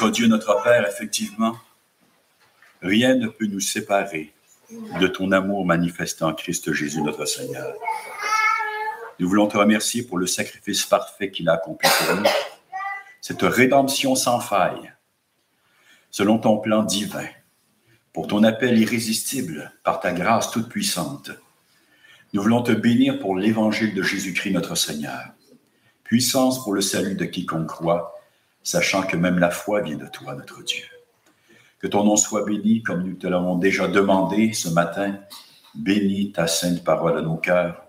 Notre Dieu, notre Père, effectivement, rien ne peut nous séparer de ton amour manifesté en Christ Jésus, notre Seigneur. Nous voulons te remercier pour le sacrifice parfait qu'il a accompli pour nous, cette rédemption sans faille, selon ton plan divin, pour ton appel irrésistible, par ta grâce toute puissante. Nous voulons te bénir pour l'évangile de Jésus-Christ, notre Seigneur. Puissance pour le salut de quiconque croit, sachant que même la foi vient de toi, notre Dieu. Que ton nom soit béni, comme nous te l'avons déjà demandé ce matin. Bénis ta sainte parole à nos cœurs.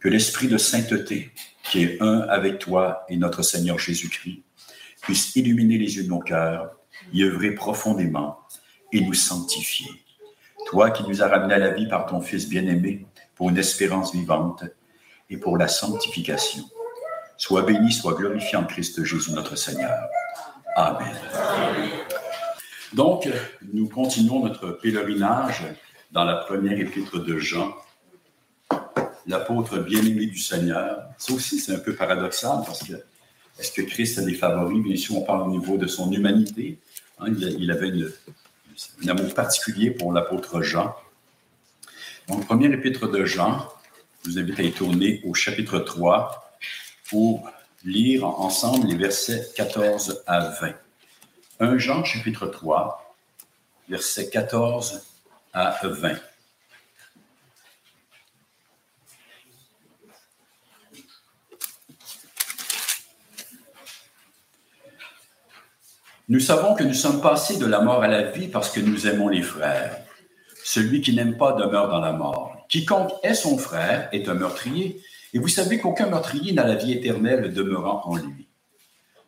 Que l'esprit de sainteté, qui est un avec toi et notre Seigneur Jésus-Christ, puisse illuminer les yeux de nos cœurs, y œuvrer profondément et nous sanctifier. Toi qui nous as ramenés à la vie par ton Fils bien-aimé, pour une espérance vivante et pour la sanctification. Sois béni, sois glorifié en Christ Jésus notre Seigneur. Amen. Donc, nous continuons notre pèlerinage dans la première épître de Jean, l'apôtre bien-aimé du Seigneur. Ça aussi, c'est un peu paradoxal parce que est-ce que Christ a des favoris? Bien sûr, on parle au niveau de son humanité. Hein, il, avait un amour particulier pour l'apôtre Jean. Donc, première épître de Jean, je vous invite à y tourner au chapitre 3 pour lire ensemble les versets 14 à 20. 1 Jean, chapitre 3, versets 14 à 20. Nous savons que nous sommes passés de la mort à la vie parce que nous aimons les frères. Celui qui n'aime pas demeure dans la mort. Quiconque est son frère est un meurtrier, et vous savez qu'aucun meurtrier n'a la vie éternelle demeurant en lui.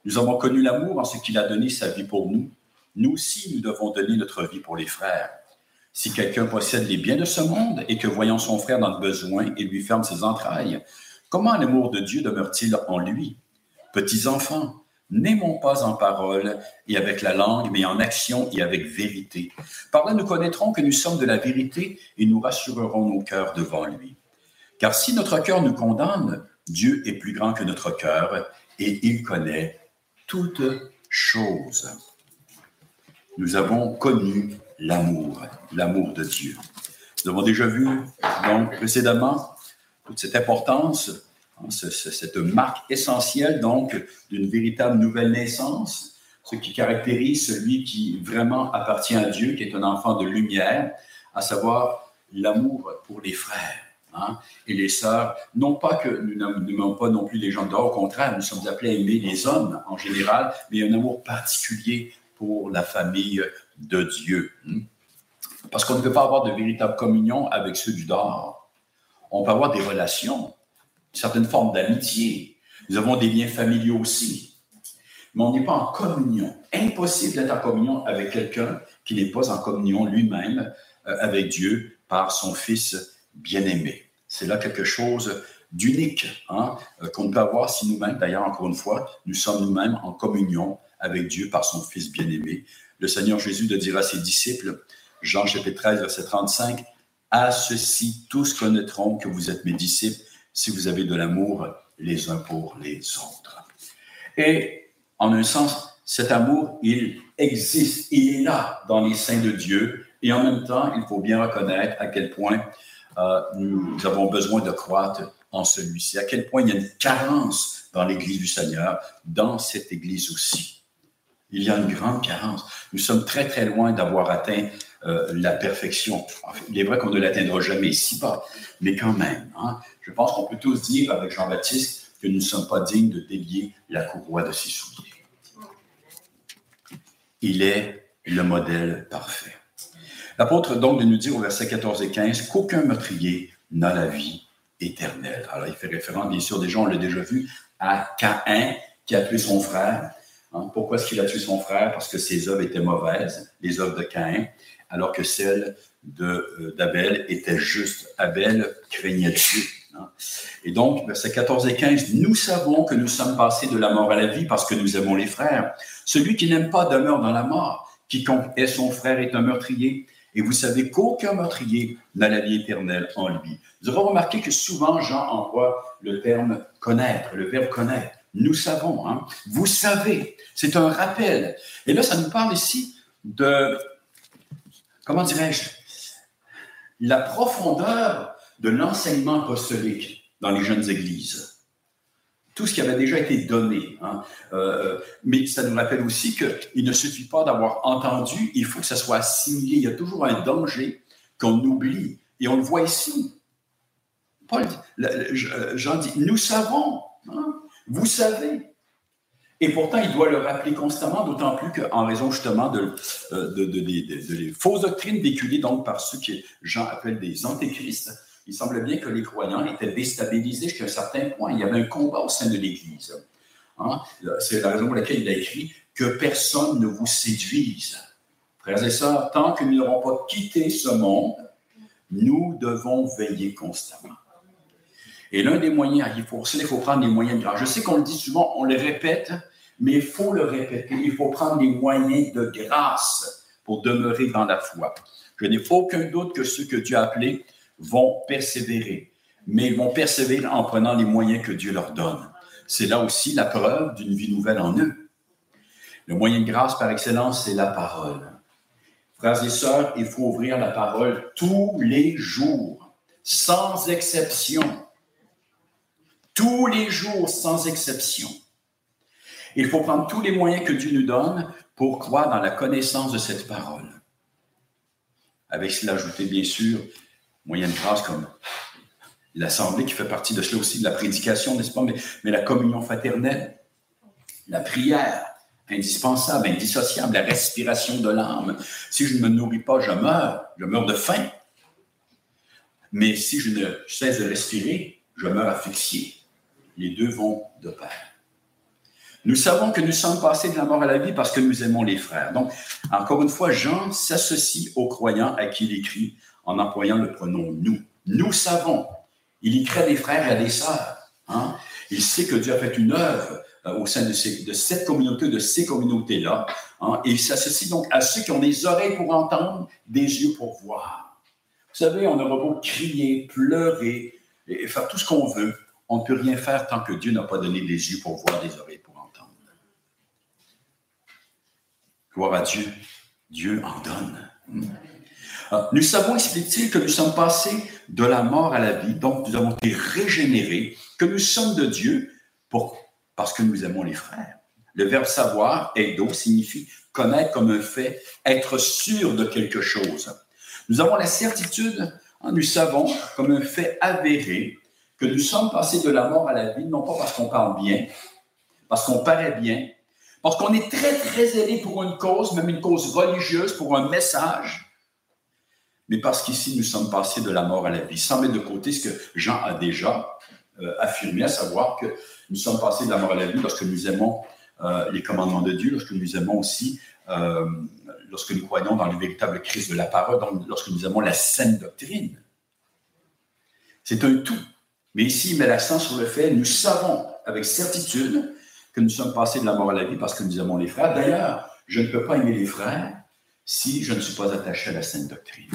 Nous avons connu l'amour en ce qu'il a donné sa vie pour nous. Nous aussi, nous devons donner notre vie pour les frères. Si quelqu'un possède les biens de ce monde et que voyant son frère dans le besoin, il lui ferme ses entrailles, comment l'amour de Dieu demeure-t-il en lui? Petits enfants, N'aimons pas en parole et avec la langue, mais en action et avec vérité. Par là, nous connaîtrons que nous sommes de la vérité et nous rassurerons nos cœurs devant lui. Car si notre cœur nous condamne, Dieu est plus grand que notre cœur et il connaît toutes choses. Nous avons connu l'amour, l'amour de Dieu. Nous avons déjà vu, donc, précédemment, toute cette importance Hein, cette marque essentielle, donc, d'une véritable nouvelle naissance, ce qui caractérise celui qui vraiment appartient à Dieu, qui est un enfant de lumière, à savoir l'amour pour les frères. Hein, et les sœurs, non pas que nous n'aimons pas non plus les gens dehors, au contraire, nous sommes appelés à aimer les hommes en général, mais un amour particulier pour la famille de Dieu. Hein. Parce qu'on ne peut pas avoir de véritable communion avec ceux du dehors. On peut avoir des relations, certaines formes d'amitié. Nous avons des liens familiaux aussi. Mais on n'est pas en communion. Impossible d'être en communion avec quelqu'un qui n'est pas en communion lui-même euh, avec Dieu par son Fils bien-aimé. C'est là quelque chose d'unique hein, euh, qu'on peut avoir si nous-mêmes, d'ailleurs, encore une fois, nous sommes nous-mêmes en communion avec Dieu par son Fils bien-aimé. Le Seigneur Jésus de dire à ses disciples, Jean chapitre 13, verset 35, À ceci tous connaîtront que vous êtes mes disciples si vous avez de l'amour les uns pour les autres. Et en un sens, cet amour, il existe, il est là dans les saints de Dieu. Et en même temps, il faut bien reconnaître à quel point euh, nous avons besoin de croître en celui-ci, à quel point il y a une carence dans l'Église du Seigneur, dans cette Église aussi. Il y a une grande carence. Nous sommes très, très loin d'avoir atteint euh, la perfection. il est vrai qu'on ne l'atteindra jamais ici pas, mais quand même, hein, je pense qu'on peut tous dire avec Jean-Baptiste que nous ne sommes pas dignes de délier la courroie de ses souliers. Il est le modèle parfait. L'apôtre donc de nous dire au verset 14 et 15 qu'aucun meurtrier n'a la vie éternelle. Alors il fait référence, bien sûr, déjà on l'a déjà vu, à Caïn qui a tué son frère. Hein, pourquoi est-ce qu'il a tué son frère? Parce que ses œuvres étaient mauvaises, les œuvres de Caïn alors que celle euh, d'Abel était juste. Abel craignait Dieu. Hein. Et donc, verset 14 et 15, nous savons que nous sommes passés de la mort à la vie parce que nous aimons les frères. Celui qui n'aime pas demeure dans la mort. Quiconque est son frère est un meurtrier. Et vous savez qu'aucun meurtrier n'a la vie éternelle en lui. Vous aurez remarqué que souvent Jean emploie le terme connaître, le verbe connaître. Nous savons, hein? vous savez. C'est un rappel. Et là, ça nous parle ici de, comment dirais-je, la profondeur de l'enseignement apostolique dans les jeunes églises. Tout ce qui avait déjà été donné. Hein. Euh, mais ça nous rappelle aussi qu'il ne suffit pas d'avoir entendu, il faut que ça soit assimilé. Il y a toujours un danger qu'on oublie. Et on le voit ici. Paul, Jean dit, nous savons, hein, vous savez. Et pourtant, il doit le rappeler constamment, d'autant plus qu'en raison justement de, euh, de, de, fausses doctrines véhiculées donc par ceux que Jean appelle des antéchrists, il semble bien que les croyants étaient déstabilisés jusqu'à un certain point. Il y avait un combat au sein de l'Église. Hein? C'est la raison pour laquelle il a écrit que personne ne vous séduise. Frères et sœurs, tant que nous n'aurons pas quitté ce monde, nous devons veiller constamment. Et l'un des moyens, il faut, il faut prendre des moyens de grâce. Je sais qu'on le dit souvent, on le répète, mais il faut le répéter. Il faut prendre des moyens de grâce pour demeurer dans la foi. Je n'ai aucun doute que ceux que Dieu a appelés vont persévérer, mais ils vont persévérer en prenant les moyens que Dieu leur donne. C'est là aussi la preuve d'une vie nouvelle en eux. Le moyen de grâce par excellence, c'est la parole. Frères et sœurs, il faut ouvrir la parole tous les jours, sans exception. Tous les jours, sans exception. Il faut prendre tous les moyens que Dieu nous donne pour croire dans la connaissance de cette parole. Avec cela ajouté, bien sûr, moyenne grâce comme l'assemblée qui fait partie de cela aussi, de la prédication, n'est-ce pas, mais, mais la communion fraternelle, la prière, indispensable, indissociable, la respiration de l'âme. Si je ne me nourris pas, je meurs, je meurs de faim. Mais si je ne cesse de respirer, je meurs asphyxié. Les deux vont de pair. Nous savons que nous sommes passés de la mort à la vie parce que nous aimons les frères. Donc, encore une fois, Jean s'associe aux croyants à qui il écrit en employant le pronom nous. Nous savons. Il y crée des frères et des sœurs. Hein. Il sait que Dieu a fait une œuvre euh, au sein de, cette communauté, de ces communautés-là. Hein. et il s'associe donc à ceux qui ont des oreilles pour entendre, des yeux pour voir. Vous savez, on aura beau crier, pleurer et faire tout ce qu'on veut. On ne peut rien faire tant que Dieu n'a pas donné des yeux pour voir, des oreilles pour entendre. Gloire à Dieu. Dieu en donne. Nous savons, explique-t-il, que nous sommes passés de la mort à la vie, donc nous avons été régénérés, que nous sommes de Dieu pour, parce que nous aimons les frères. Le verbe savoir, eido, signifie connaître comme un fait, être sûr de quelque chose. Nous avons la certitude, hein, nous savons comme un fait avéré que nous sommes passés de la mort à la vie, non pas parce qu'on parle bien, parce qu'on paraît bien, parce qu'on est très, très aidé pour une cause, même une cause religieuse, pour un message, mais parce qu'ici, nous sommes passés de la mort à la vie, sans mettre de côté ce que Jean a déjà euh, affirmé, à savoir que nous sommes passés de la mort à la vie lorsque nous aimons euh, les commandements de Dieu, lorsque nous aimons aussi, euh, lorsque nous croyons dans le véritable Christ de la parole, lorsque nous aimons la saine doctrine. C'est un tout. Mais ici, il met l'accent sur le fait, nous savons avec certitude que nous sommes passés de la mort à la vie parce que nous aimons les frères. D'ailleurs, je ne peux pas aimer les frères si je ne suis pas attaché à la saine doctrine.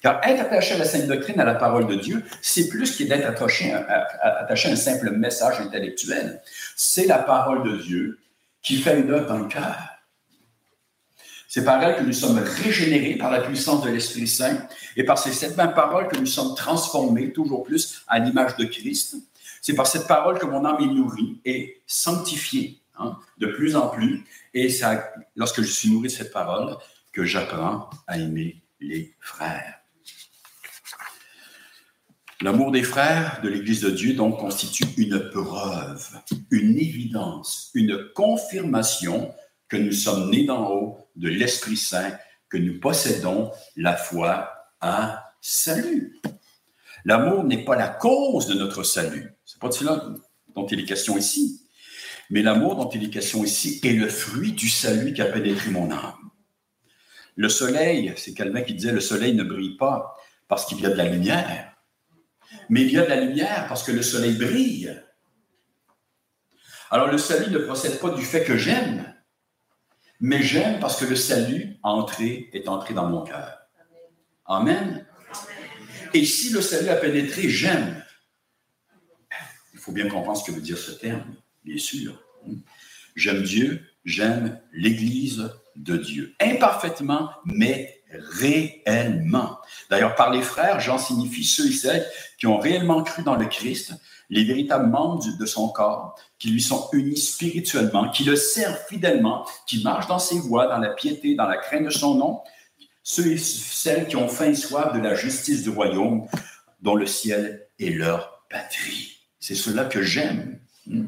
Car être attaché à la sainte doctrine, à la parole de Dieu, c'est plus que d'être attaché, à un simple message intellectuel. C'est la parole de Dieu qui fait une œuvre dans le cœur. C'est par elle que nous sommes régénérés par la puissance de l'Esprit Saint et par cette même parole que nous sommes transformés toujours plus à l'image de Christ. C'est par cette parole que mon âme est nourrie et sanctifiée hein, de plus en plus. Et ça, lorsque je suis nourri de cette parole, que j'apprends à aimer les frères. L'amour des frères de l'Église de Dieu donc constitue une preuve, une évidence, une confirmation que nous sommes nés d'en haut de l'Esprit Saint, que nous possédons la foi à salut. L'amour n'est pas la cause de notre salut. C'est pas de cela dont il est question ici. Mais l'amour dont il est question ici est le fruit du salut qui a pénétré mon âme. Le soleil, c'est Calvin qui disait, le soleil ne brille pas parce qu'il y a de la lumière, mais il y a de la lumière parce que le soleil brille. Alors le salut ne procède pas du fait que j'aime, mais j'aime parce que le salut entré, est entré dans mon cœur. Amen. Et si le salut a pénétré, j'aime. Il faut bien comprendre ce que veut dire ce terme. bien sûr. J'aime Dieu, j'aime l'Église de Dieu. Imparfaitement, mais réellement. D'ailleurs, par les frères, Jean signifie ceux et celles qui ont réellement cru dans le Christ, les véritables membres de son corps, qui lui sont unis spirituellement, qui le servent fidèlement, qui marchent dans ses voies, dans la piété, dans la crainte de son nom, ceux et celles qui ont faim et soif de la justice du royaume, dont le ciel est leur patrie. C'est cela que j'aime. Hmm.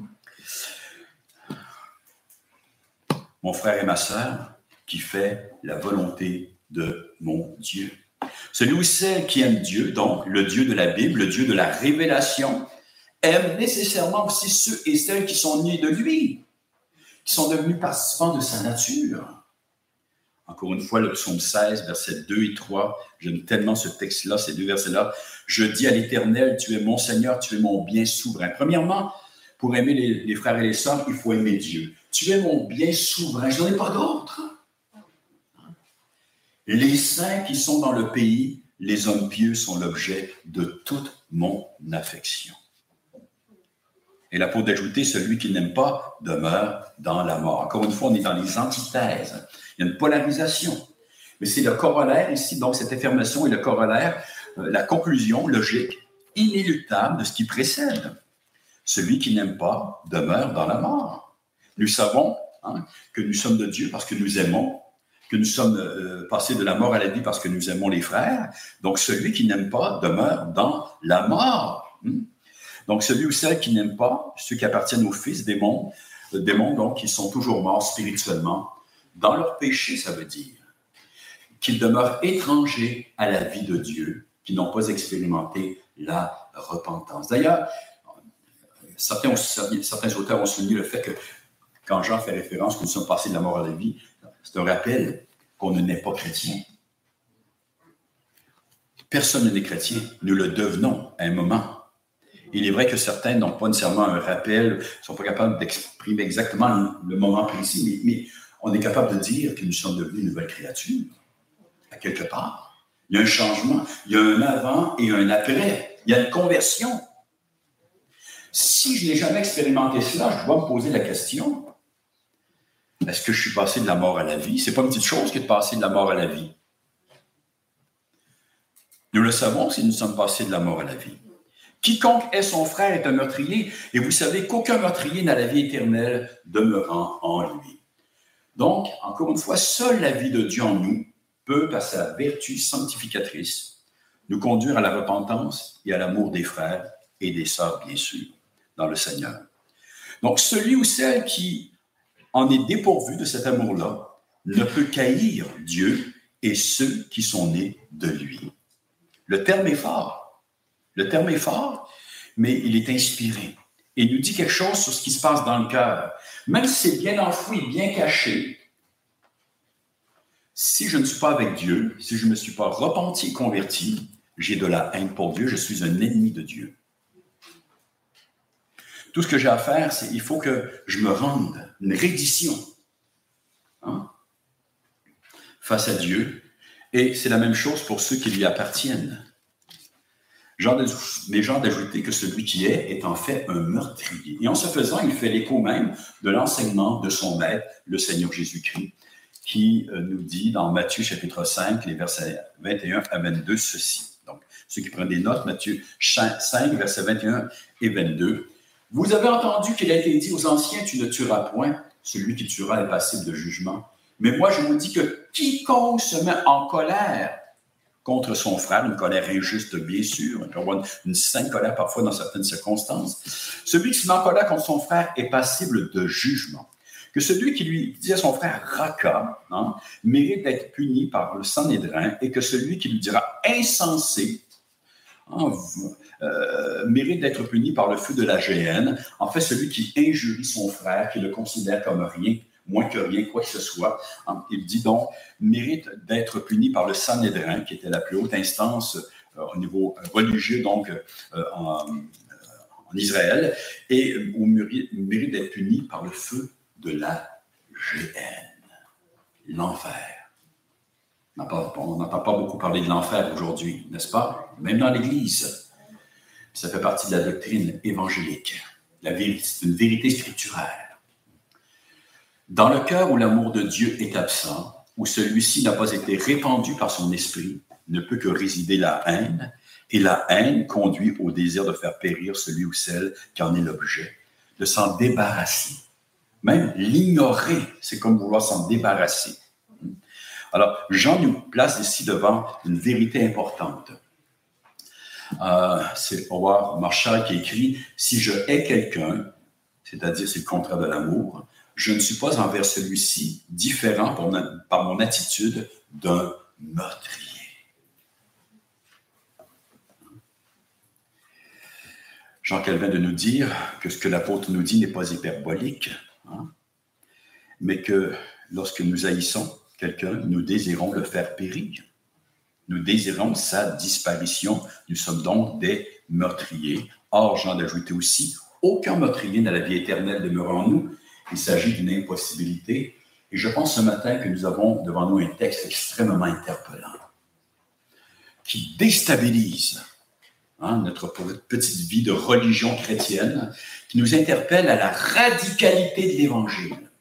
Mon frère et ma sœur, qui fait la volonté de mon Dieu. Celui ou celle qui aime Dieu, donc le Dieu de la Bible, le Dieu de la révélation, aime nécessairement aussi ceux et celles qui sont nés de lui, qui sont devenus participants de sa nature. Encore une fois, le psaume 16, versets 2 et 3, j'aime tellement ce texte-là, ces deux versets-là. Je dis à l'Éternel, tu es mon Seigneur, tu es mon bien souverain. Premièrement, pour aimer les, les frères et les sœurs, il faut aimer Dieu. Tu es mon bien souverain, je n'en ai pas d'autre. Les saints qui sont dans le pays, les hommes pieux sont l'objet de toute mon affection. Et là, pour d'ajouter, celui qui n'aime pas demeure dans la mort. Encore une fois, on est dans les antithèses. Il y a une polarisation. Mais c'est le corollaire ici, donc cette affirmation est le corollaire, euh, la conclusion logique, inéluctable de ce qui précède. Celui qui n'aime pas demeure dans la mort. Nous savons hein, que nous sommes de Dieu parce que nous aimons que nous sommes euh, passés de la mort à la vie parce que nous aimons les frères. Donc, celui qui n'aime pas demeure dans la mort. Hmm? Donc, celui ou celle qui n'aime pas, ceux qui appartiennent au Fils des mondes, euh, des mondes, donc, qui sont toujours morts spirituellement, dans leur péché, ça veut dire qu'ils demeurent étrangers à la vie de Dieu, qui n'ont pas expérimenté la repentance. D'ailleurs, certains, certains auteurs ont souligné le fait que quand Jean fait référence que nous sommes passés de la mort à la vie, c'est un rappel qu'on ne naît pas chrétien. Personne n'est chrétien. Nous le devenons à un moment. Il est vrai que certains n'ont pas nécessairement un rappel, ne sont pas capables d'exprimer exactement le moment précis, mais, on est capable de dire que nous sommes devenus une nouvelle créature, à quelque part. Il y a un changement, il y a un avant et un après, il y a une conversion. Si je n'ai jamais expérimenté cela, je dois me poser la question, est-ce que je suis passé de la mort à la vie? C'est pas une petite chose que de passer de la mort à la vie. Nous le savons si nous sommes passés de la mort à la vie. Quiconque est son frère est un meurtrier, et vous savez qu'aucun meurtrier n'a la vie éternelle demeurant en lui. Donc, encore une fois, seule la vie de Dieu en nous peut, par sa vertu sanctificatrice, nous conduire à la repentance et à l'amour des frères et des sœurs, bien sûr, dans le Seigneur. Donc, celui ou celle qui en est dépourvu de cet amour-là, ne peut qu'haïr Dieu et ceux qui sont nés de lui. Le terme est fort. Le terme est fort, mais il est inspiré. Il nous dit quelque chose sur ce qui se passe dans le cœur. Même si c'est bien enfoui, bien caché, si je ne suis pas avec Dieu, si je ne me suis pas repenti converti, j'ai de la haine pour Dieu, je suis un ennemi de Dieu. Tout ce que j'ai à faire, c'est il faut que je me rende, une reddition hein, face à Dieu. Et c'est la même chose pour ceux qui lui appartiennent. Mais Jean d'ajouter que celui qui est est en fait un meurtrier. Et en ce faisant, il fait l'écho même de l'enseignement de son maître, le Seigneur Jésus-Christ, qui euh, nous dit dans Matthieu chapitre 5, les versets 21 à 22, ceci. Donc, ceux qui prennent des notes, Matthieu 5, versets 21 et 22. Vous avez entendu qu'il a été dit aux anciens, tu ne tueras point, celui qui tuera est passible de jugement. Mais moi, je vous dis que quiconque se met en colère contre son frère, une colère injuste, bien sûr, on peut une sainte colère parfois dans certaines circonstances, celui qui se met en colère contre son frère est passible de jugement. Que celui qui lui dit à son frère Raka hein, mérite d'être puni par le Sanhédrin et que celui qui lui dira insensé hein, euh, mérite d'être puni par le feu de la géhenne. En fait, celui qui injurie son frère, qui le considère comme rien, moins que rien, quoi que ce soit, il dit donc, mérite d'être puni par le Sanhédrin, qui était la plus haute instance euh, au niveau religieux, donc euh, en, Israël, et mérite, d'être puni par le feu de la géhenne, l'enfer. On n'entend pas beaucoup parler de l'enfer aujourd'hui, n'est-ce pas? Même dans l'Église. Ça fait partie de la doctrine évangélique. La vérité, c'est une vérité scripturaire. Dans le cœur où l'amour de Dieu est absent, où celui-ci n'a pas été répandu par son esprit, ne peut que résider la haine, et la haine conduit au désir de faire périr celui ou celle qui en est l'objet, de s'en débarrasser. Même l'ignorer, c'est comme vouloir s'en débarrasser. Alors, Jean nous place ici devant une vérité importante. Euh, c'est Howard Marshall qui écrit Si je hais quelqu'un, c'est-à-dire c'est le contraire de l'amour, je ne suis pas envers celui-ci différent par mon attitude d'un meurtrier. Jean Calvin de nous dire que ce que l'apôtre nous dit n'est pas hyperbolique, hein, mais que lorsque nous haïssons quelqu'un, nous désirons le faire périr. Nous désirons sa disparition. Nous sommes donc des meurtriers. Or, Jean d'ajouter aussi, aucun meurtrier n'a la vie éternelle demeurant en nous. Il s'agit d'une impossibilité. Et je pense ce matin que nous avons devant nous un texte extrêmement interpellant qui déstabilise hein, notre petite vie de religion chrétienne, qui nous interpelle à la radicalité de l'Évangile.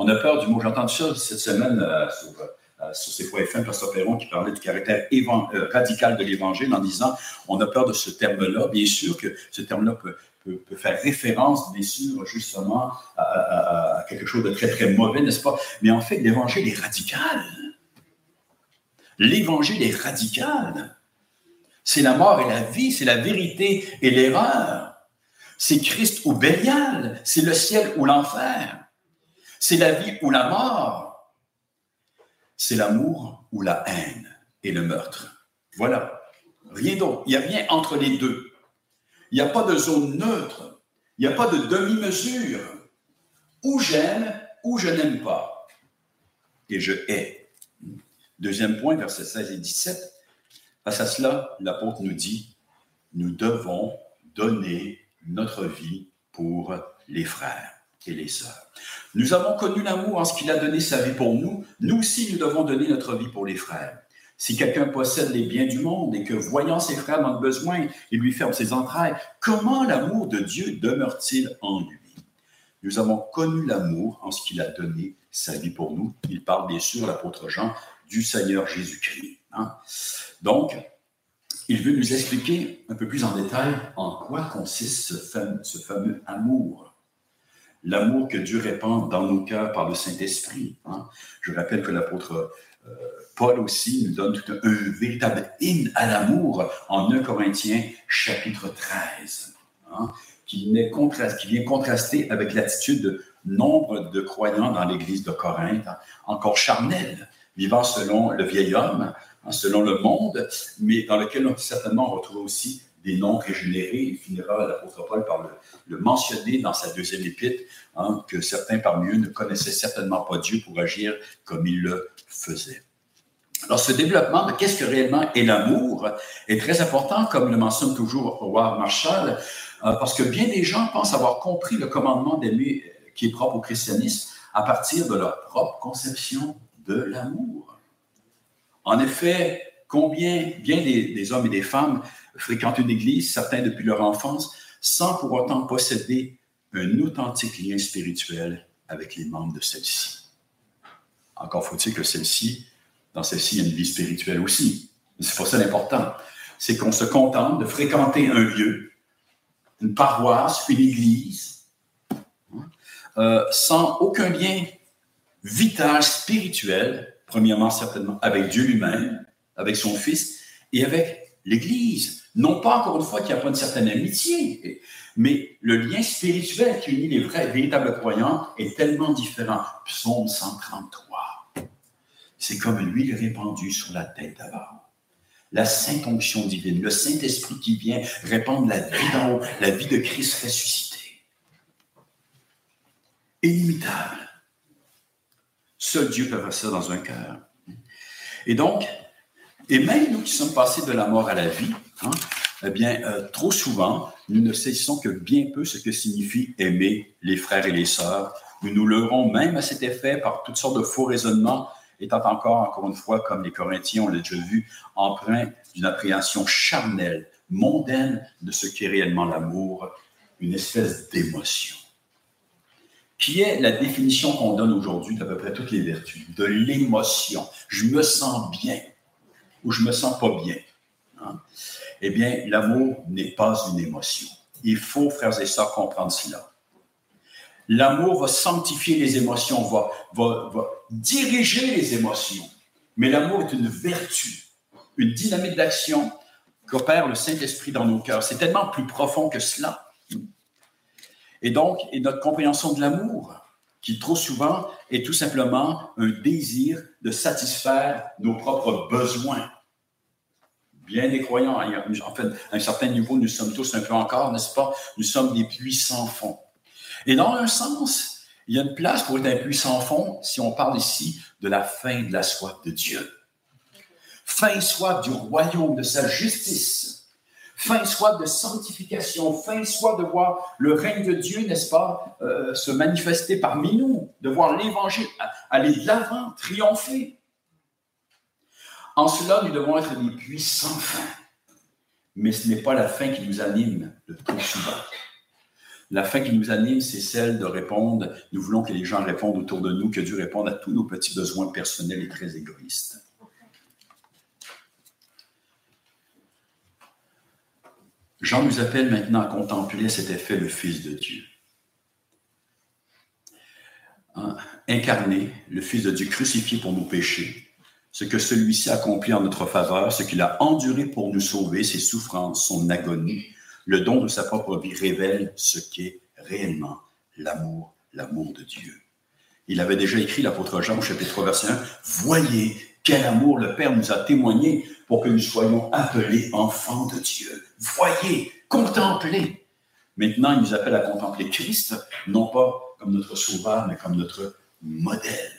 On a peur du mot, j'ai entendu ça cette semaine euh, sur, euh, sur CFOFM, Pasteur Perron, qui parlait du caractère euh, radical de l'Évangile en disant on a peur de ce terme-là. Bien sûr que ce terme-là peut, faire référence, bien sûr, justement, à, quelque chose de très, très mauvais, n'est-ce pas? Mais en fait, l'Évangile est radical. L'Évangile est radical. C'est la mort et la vie, c'est la vérité et l'erreur. C'est Christ ou Bélial, c'est le ciel ou l'enfer. C'est la vie ou la mort. C'est l'amour ou la haine et le meurtre. Voilà. Rien d'autre. Il n'y a rien entre les deux. Il n'y a pas de zone neutre. Il n'y a pas de demi-mesure. Ou j'aime ou je n'aime pas. Et je hais. Deuxième point, versets 16 et 17. Face à cela, l'apôtre nous dit, nous devons donner notre vie pour les frères et les sœurs. Nous avons connu l'amour en ce qu'il a donné sa vie pour nous. Nous aussi, nous devons donner notre vie pour les frères. Si quelqu'un possède les biens du monde et que, voyant ses frères dans le besoin, il lui ferme ses entrailles, comment l'amour de Dieu demeure-t-il en lui? Nous avons connu l'amour en ce qu'il a donné sa vie pour nous. Il parle bien sûr, l'apôtre Jean, du Seigneur Jésus-Christ. Hein. Donc, il veut nous expliquer un peu plus en détail en quoi consiste ce fameux, ce fameux amour. L'amour que Dieu répand dans nos cœurs par le Saint-Esprit. Hein. Je rappelle que l'apôtre euh, Paul aussi nous donne un, véritable hymne à l'amour en 1 Corinthiens chapitre 13, hein, qui, qui, vient contraster avec l'attitude de nombre de croyants dans l'Église de Corinthe, encore charnels, vivant selon le vieil homme, hein, selon le monde, mais dans lequel on, certainement on retrouve aussi des noms régénérés. Il finira l'apôtre Paul par le, mentionner dans sa deuxième épître, hein, que certains parmi eux ne connaissaient certainement pas Dieu pour agir comme il le faisait. Alors, ce développement de qu'est-ce que réellement est l'amour est très important, comme le mentionne toujours Howard Marshall, euh, parce que bien des gens pensent avoir compris le commandement d'aimer euh, qui est propre au christianisme à partir de leur propre conception de l'amour. En effet, combien bien des, hommes et des femmes fréquentent une église, certains depuis leur enfance, sans pour autant posséder un authentique lien spirituel avec les membres de celle-ci. Encore faut-il que celle-ci dans celle-ci, il y a une vie spirituelle aussi. C'est pour ça l'important. C'est qu'on se contente de fréquenter un lieu, une paroisse, une église, euh, sans aucun lien vital, spirituel, premièrement certainement avec Dieu lui-même, avec son Fils et avec l'Église. Non pas encore une fois qu'il n'y a pas une certaine amitié, mais le lien spirituel qui unit les vrais, véritables croyants est tellement différent. Psaume 133. C'est comme l'huile répandue sur la tête d'abord. La sainte onction divine, le Saint-Esprit qui vient répandre la vie d'en haut, la vie de Christ ressuscité. Inimitable. Seul Dieu peut faire ça dans un cœur. Et donc, et même nous qui sommes passés de la mort à la vie, hein, eh bien, euh, trop souvent, nous ne saisissons que bien peu ce que signifie aimer les frères et les sœurs. Nous nous leurrons même à cet effet par toutes sortes de faux raisonnements étant encore, encore une fois, comme les Corinthiens, on l'a déjà vu, empreint d'une appréhension charnelle, mondaine de ce qu'est réellement l'amour une espèce d'émotion, qui est la définition qu'on donne aujourd'hui d'à peu près toutes les vertus, de l'émotion. Je me sens bien ou je me sens pas bien. Hein? Eh bien, l'amour n'est pas une émotion. Il faut, frères et sœurs, comprendre cela. L'amour va sanctifier les émotions, va, va, va diriger les émotions. Mais l'amour est une vertu, une dynamique d'action qu'opère le Saint-Esprit dans nos cœurs. C'est tellement plus profond que cela. Et donc, et notre compréhension de l'amour, qui trop souvent est tout simplement un désir de satisfaire nos propres besoins. Bien des croyants, hein, en fait, à un certain niveau, nous sommes tous un peu encore, n'est-ce pas? Nous sommes des puissants fonds. Et dans un sens, il y a une place pour être un puissant fond si on parle ici de la fin de la soif de Dieu. Fin soif du royaume, de sa justice fin soif de sanctification, fin soif de voir le règne de Dieu, n'est-ce pas, euh, se manifester parmi nous, de voir l'Évangile aller de l'avant, triompher. En cela, nous devons être des puissants fins. Mais ce n'est pas la fin qui nous anime le plus souvent. La fin qui nous anime, c'est celle de répondre, nous voulons que les gens répondent autour de nous, que Dieu réponde à tous nos petits besoins personnels et très égoïstes. Jean nous appelle maintenant à contempler cet effet, le Fils de Dieu. Hein? Incarné, le Fils de Dieu crucifié pour nos péchés, ce que celui-ci a accompli en notre faveur, ce qu'il a enduré pour nous sauver, ses souffrances, son agonie, le don de sa propre vie révèle ce qu'est réellement l'amour, l'amour de Dieu. Il avait déjà écrit l'apôtre Jean au chapitre 3, verset 1, Voyez quel amour le Père nous a témoigné pour que nous soyons appelés enfants de Dieu. Voyez, contemplez. Maintenant, il nous appelle à contempler Christ, non pas comme notre sauveur, mais comme notre modèle.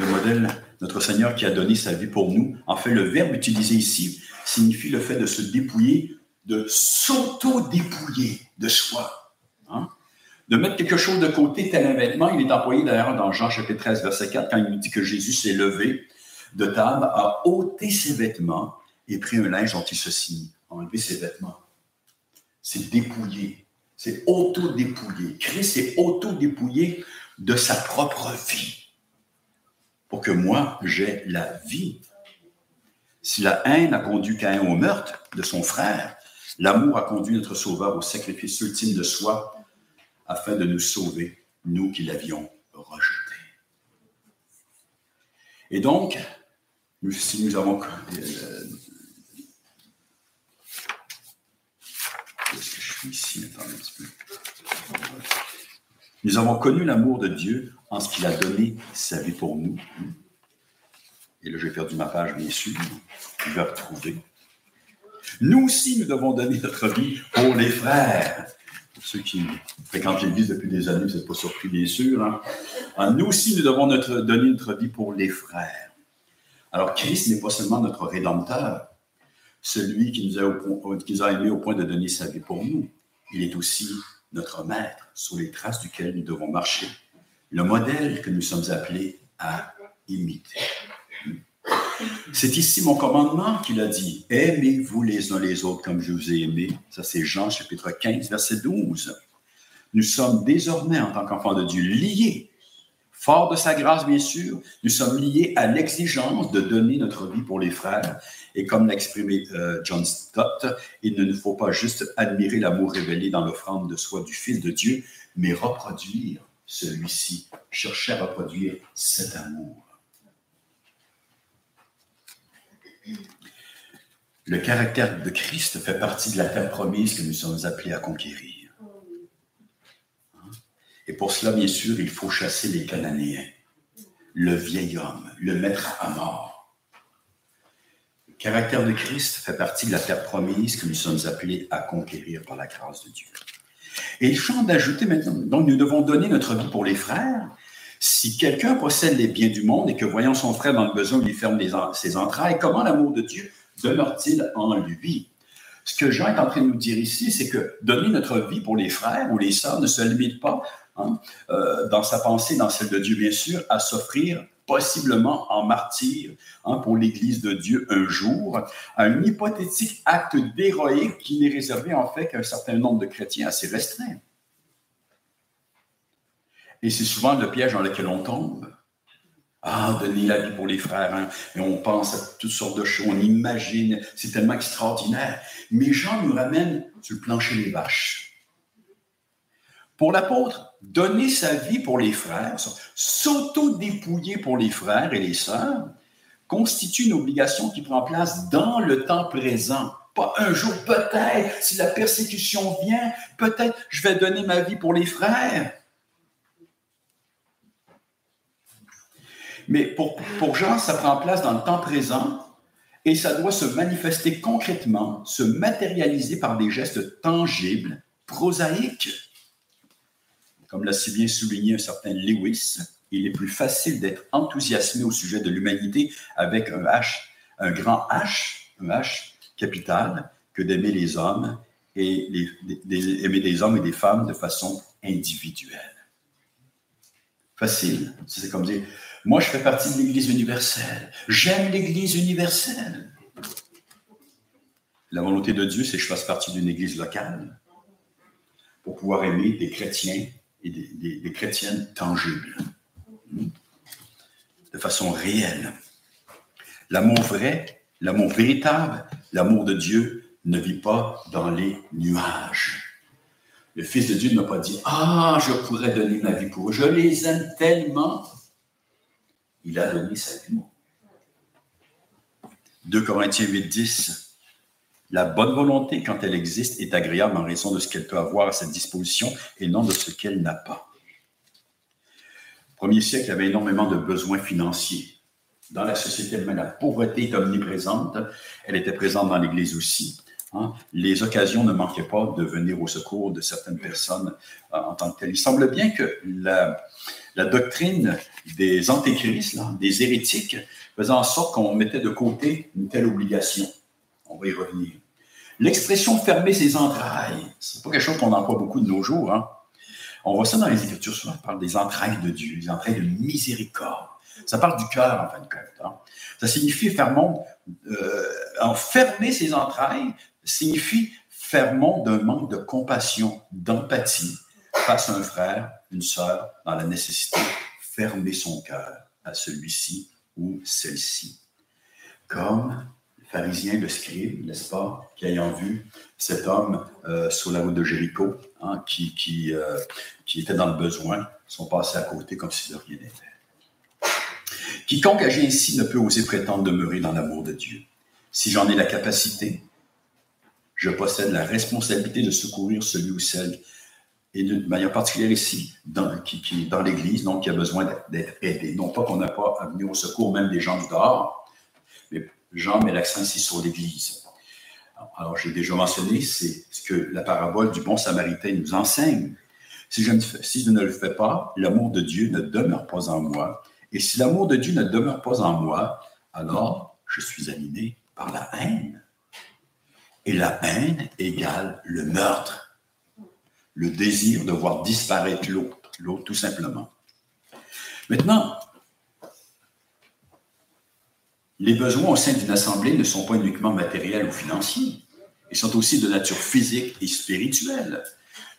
Le modèle, notre Seigneur qui a donné sa vie pour nous. En fait, le verbe utilisé ici signifie le fait de se dépouiller, de s'auto-dépouiller de soi. Hein? de mettre quelque chose de côté, tel un vêtement. Il est employé d'ailleurs dans Jean chapitre 13, verset 4, quand il nous dit que Jésus s'est levé de table, a ôté ses vêtements et pris un linge dont il se signe, enlevé ses vêtements. C'est dépouillé. C'est auto-dépouillé. Christ est auto-dépouillé de sa propre vie pour que moi, j'ai la vie. Si la haine a conduit Caïn au meurtre de son frère, l'amour a conduit notre Sauveur au sacrifice ultime de soi afin de nous sauver, nous qui l'avions rejeté. Et donc, si nous avons... Euh, est-ce que je suis ici? Attendez un petit peu. Nous avons connu l'amour de Dieu en ce qu'il a donné sa vie pour nous. Et là, j'ai perdu ma page, bien sûr. Je vais retrouver. Nous aussi, nous devons donner notre vie pour les frères ceux qui fréquentent l'Église depuis des années, vous n'êtes pas surpris, bien sûr. Hein. Ah, nous aussi, nous devons notre, donner notre vie pour les frères. Alors, Christ n'est pas seulement notre rédempteur, celui qui nous, a qui nous a aimés au point de donner sa vie pour nous. Il est aussi notre maître, sous les traces duquel nous devons marcher, le modèle que nous sommes appelés à imiter. C'est ici mon commandement qu'il a dit. Aimez-vous les uns les autres comme je vous ai aimé. Ça, c'est Jean chapitre 15, verset 12. Nous sommes désormais, en tant qu'enfants de Dieu, liés, fort de sa grâce, bien sûr, nous sommes liés à l'exigence de donner notre vie pour les frères. Et comme l'a exprimé euh, John Stott, il ne nous faut pas juste admirer l'amour révélé dans l'offrande de soi du Fils de Dieu, mais reproduire celui-ci, chercher à reproduire cet amour. Le caractère de Christ fait partie de la terre promise que nous sommes appelés à conquérir. Et pour cela, bien sûr, il faut chasser les Cananéens, le vieil homme, le mettre à mort. Le caractère de Christ fait partie de la terre promise que nous sommes appelés à conquérir par la grâce de Dieu. Et il chante d'ajouter maintenant, donc nous devons donner notre vie pour les frères, si quelqu'un possède les biens du monde et que voyant son frère dans le besoin lui ferme ses entrailles, comment l'amour de Dieu demeure-t-il en lui? Ce que Jean est en train de nous dire ici, c'est que donner notre vie pour les frères ou les sœurs ne se limite pas, hein, euh, dans sa pensée, dans celle de Dieu bien sûr, à s'offrir possiblement en martyr hein, pour l'Église de Dieu un jour, un hypothétique acte d'héroïque qui n'est réservé en fait qu'à un certain nombre de chrétiens assez restreints. Et c'est souvent le piège dans lequel on tombe. Ah, donner la vie pour les frères. Hein. Et on pense à toutes sortes de choses, on imagine, c'est tellement extraordinaire. Mais Jean nous ramène sur le plancher des vaches. Pour l'apôtre, donner sa vie pour les frères, s'auto-dépouiller pour les frères et les sœurs, constitue une obligation qui prend place dans le temps présent. Pas un jour, peut-être, si la persécution vient, peut-être je vais donner ma vie pour les frères. Mais pour, pour Jean, ça prend place dans le temps présent et ça doit se manifester concrètement, se matérialiser par des gestes tangibles, prosaïques. Comme l'a si bien souligné un certain Lewis, il est plus facile d'être enthousiasmé au sujet de l'humanité avec un H, un grand H, un H capital, que d'aimer les hommes et les, aimer des hommes et des femmes de façon individuelle. Facile. C'est comme dire, moi, je fais partie de l'Église universelle. J'aime l'Église universelle. La volonté de Dieu, c'est que je fasse partie d'une Église locale pour pouvoir aimer des chrétiens et des, chrétiennes tangibles, de façon réelle. L'amour vrai, l'amour véritable, l'amour de Dieu ne vit pas dans les nuages. Le Fils de Dieu n'a pas dit Ah, je pourrais donner ma vie pour eux. Je les aime tellement il a donné sa vie. 2 Corinthiens 8, 10. La bonne volonté, quand elle existe, est agréable en raison de ce qu'elle peut avoir à sa disposition et non de ce qu'elle n'a pas. premier siècle avait énormément de besoins financiers. Dans la société la pauvreté est omniprésente. Elle était présente dans l'Église aussi. Hein. Les occasions ne manquaient pas de venir au secours de certaines personnes euh, en tant que telles. Il semble bien que la, la doctrine des antéchrists, des hérétiques, faisait en sorte qu'on mettait de côté une telle obligation. Y revenir. L'expression fermer ses entrailles, c'est pas quelque chose qu'on emploie beaucoup de nos jours. Hein. On voit ça dans les Écritures, souvent, on parle des entrailles de Dieu, des entrailles de miséricorde. Ça parle du cœur, en fin de compte. Hein. Ça signifie fermement, euh, ses entrailles, signifie fermement d'un manque de compassion, d'empathie face à un frère, une sœur dans la nécessité, fermer son cœur à celui-ci ou celle-ci. Comme le pharisien, le scribe, n'est-ce pas, qui ayant vu cet homme euh, sur la route de Jéricho, hein, euh, qui était dans le besoin, sont passés à côté comme si de rien n'était. Quiconque agit ainsi ne peut oser prétendre demeurer dans l'amour de Dieu. Si j'en ai la capacité, je possède la responsabilité de secourir celui ou celle et de manière particulière ici, dans, qui, qui, dans l'Église, donc qui a besoin d'être aidé. Non pas qu'on n'a pas à venir au secours même des gens du dehors, Jean met l'accent ici sur l'Église. Alors, j'ai déjà mentionné, c'est ce que la parabole du bon samaritain nous enseigne. Si je, ne, si je ne le fais pas, l'amour de Dieu ne demeure pas en moi. Et si l'amour de Dieu ne demeure pas en moi, alors je suis animé par la haine. Et la haine égale le meurtre le désir de voir disparaître l'autre, l'autre tout simplement. Maintenant, les besoins au sein d'une assemblée ne sont pas uniquement matériels ou financiers, ils sont aussi de nature physique et spirituelle.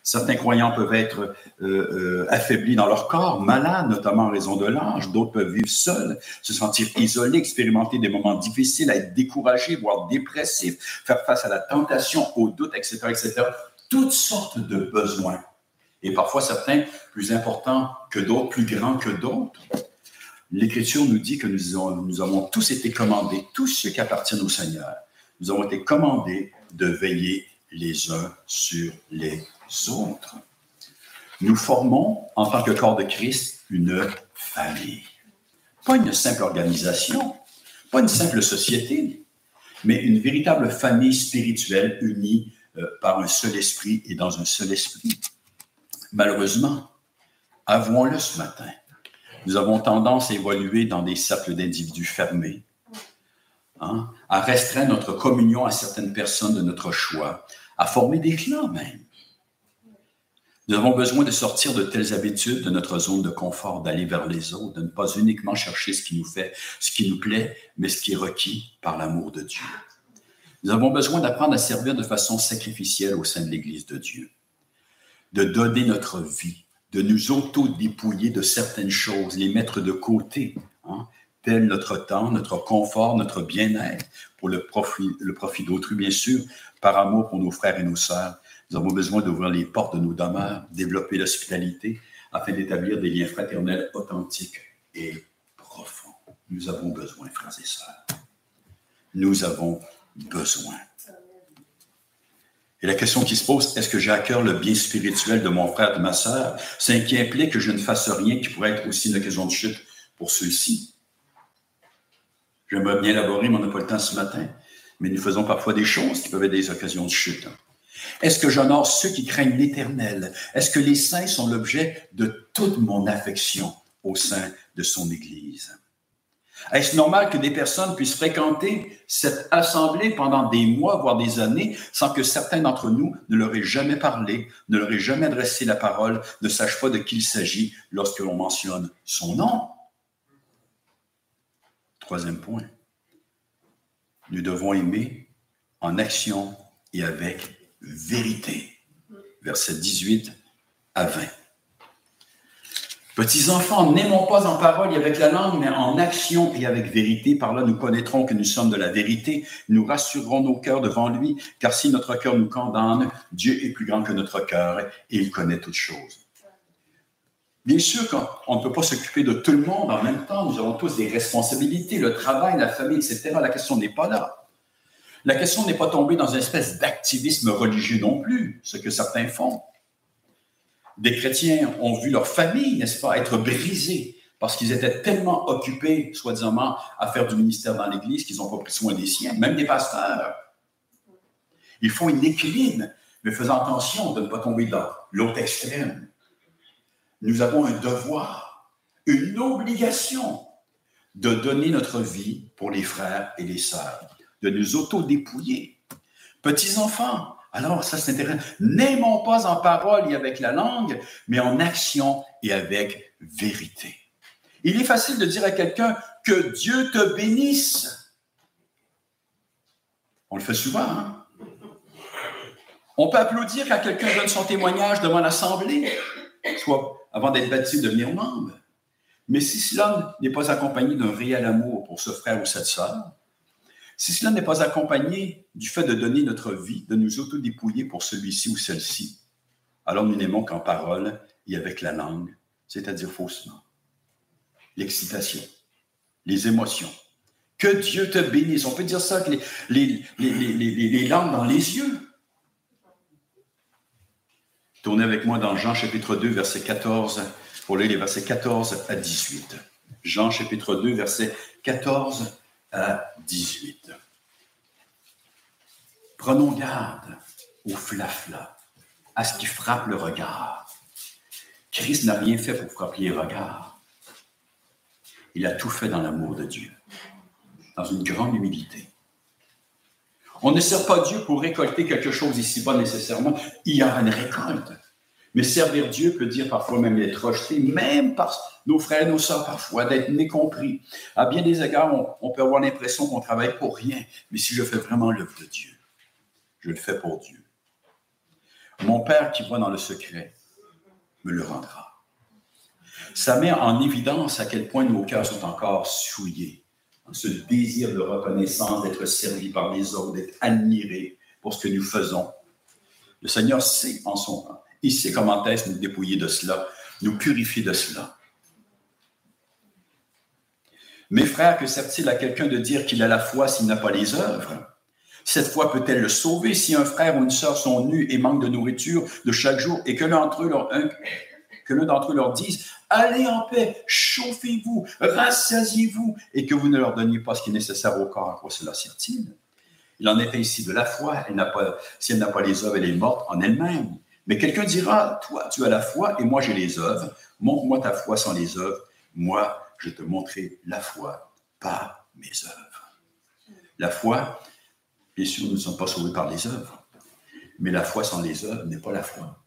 Certains croyants peuvent être euh, euh, affaiblis dans leur corps, malades, notamment en raison de l'âge. D'autres peuvent vivre seuls, se sentir isolés, expérimenter des moments difficiles, être découragés, voire dépressifs, faire face à la tentation, au doute, etc., etc toutes sortes de besoins. Et parfois certains plus importants que d'autres, plus grands que d'autres. L'Écriture nous dit que nous avons, tous été commandés, tous ceux qui appartiennent au Seigneur, nous avons été commandés de veiller les uns sur les autres. Nous formons, en tant que corps de Christ, une famille. Pas une simple organisation, pas une simple société, mais une véritable famille spirituelle unie euh, par un seul esprit et dans un seul esprit. Malheureusement, avouons-le ce matin, nous avons tendance à évoluer dans des cercles d'individus fermés, hein, à restreindre notre communion à certaines personnes de notre choix, à former des clans même. Nous avons besoin de sortir de telles habitudes, de notre zone de confort, d'aller vers les autres, de ne pas uniquement chercher ce qui nous fait, ce qui nous plaît, mais ce qui est requis par l'amour de Dieu. Nous avons besoin d'apprendre à servir de façon sacrificielle au sein de l'Église de Dieu, de donner notre vie, de nous auto-dépouiller de certaines choses, les mettre de côté, hein, tel notre temps, notre confort, notre bien-être, pour le profit, le profit d'autrui, bien sûr, par amour pour nos frères et nos sœurs. Nous avons besoin d'ouvrir les portes de nos demeures, développer l'hospitalité, afin d'établir des liens fraternels authentiques et profonds. Nous avons besoin, frères et sœurs. Nous avons besoin. Et la question qui se pose, est-ce que j'ai le bien spirituel de mon frère, de ma sœur, ce qui implique que je ne fasse rien qui pourrait être aussi une occasion de chute pour ceux-ci? J'aimerais bien élaborer, mais on n'a pas le temps ce matin. Mais nous faisons parfois des choses qui peuvent être des occasions de chute. Est-ce que j'honore ceux qui craignent l'Éternel? Est-ce que les saints sont l'objet de toute mon affection au sein de son Église? Est-ce normal que des personnes puissent fréquenter cette assemblée pendant des mois, voire des années, sans que certains d'entre nous ne leur aient jamais parlé, ne leur aient jamais adressé la parole, ne sachent pas de qui il s'agit lorsque l'on mentionne son nom? Troisième point. Nous devons aimer en action et avec vérité. Verset 18 à 20. Petits enfants, n'aimons pas en parole et avec la langue, mais en action et avec vérité. Par là, nous connaîtrons que nous sommes de la vérité. Nous rassurerons nos cœurs devant lui, car si notre cœur nous condamne, Dieu est plus grand que notre cœur et il connaît toutes choses. Bien sûr qu'on ne peut pas s'occuper de tout le monde en même temps. Nous avons tous des responsabilités, le travail, la famille, etc. La question n'est pas là. La question n'est pas tomber dans une espèce d'activisme religieux non plus, ce que certains font. Des chrétiens ont vu leur famille, n'est-ce pas, être brisée parce qu'ils étaient tellement occupés, soi-disant, à faire du ministère dans l'Église qu'ils n'ont pas pris soin des siens, même des pasteurs. Ils font une équilibre, mais faisant attention de ne pas tomber dans l'autre extrême. Nous avons un devoir, une obligation de donner notre vie pour les frères et les sœurs, de nous auto-dépouiller. Petits enfants, alors, ça, c'est intéressant. N'aimons pas en parole et avec la langue, mais en action et avec vérité. Il est facile de dire à quelqu'un que Dieu te bénisse. On le fait souvent, hein? On peut applaudir quand quelqu'un donne son témoignage devant l'Assemblée, soit avant d'être baptisé, devenir membre. Mais si cela n'est pas accompagné d'un réel amour pour ce frère ou cette sœur, si cela n'est pas accompagné du fait de donner notre vie, de nous autodépouiller pour celui-ci ou celle-ci, alors nous n'aimons qu'en parole et avec la langue, c'est-à-dire faussement. L'excitation, les émotions. Que Dieu te bénisse. On peut dire ça avec les, les, langues dans les yeux. Tournez avec moi dans Jean chapitre 2, verset 14, pour lire les versets 14 à 18. Jean chapitre 2, verset 14 à 18. Prenons garde au flafla, à ce qui frappe le regard. Christ n'a rien fait pour frapper les regards. Il a tout fait dans l'amour de Dieu, dans une grande humilité. On ne sert pas Dieu pour récolter quelque chose ici-bas nécessairement. Il y aura une récolte. Mais servir Dieu peut dire parfois même être rejeté, même par nos frères et nos sœurs parfois, d'être mécompris. À bien des égards, on, peut avoir l'impression qu'on travaille pour rien. Mais si je fais vraiment l'œuvre de Dieu, je le fais pour Dieu. Mon Père qui voit dans le secret me le rendra. Ça met en évidence à quel point nos cœurs sont encore souillés. Ce désir de reconnaissance, d'être servi par les autres, d'être admiré pour ce que nous faisons. Le Seigneur sait en son temps il sait comment est-ce nous dépouiller de cela, nous purifier de cela. Mes frères, que sert-il à quelqu'un de dire qu'il a la foi s'il n'a pas les œuvres? Cette foi peut-elle le sauver si un frère ou une sœur sont nus et manquent de nourriture de chaque jour et que l'un d'entre eux leur, eux leur dise Allez en paix, chauffez-vous, rassasiez-vous, et que vous ne leur donniez pas ce qui est nécessaire au corps, à quoi cela sert-il? Il en est ainsi de la foi. Elle pas, si elle n'a pas les œuvres, elle est morte en elle-même. Mais quelqu'un dira, toi, tu as la foi et moi j'ai les œuvres. Montre-moi ta foi sans les œuvres. Moi, je te montrerai la foi par mes œuvres. La foi, bien sûr, nous ne sommes pas sauvés par les œuvres. Mais la foi sans les œuvres n'est pas la foi.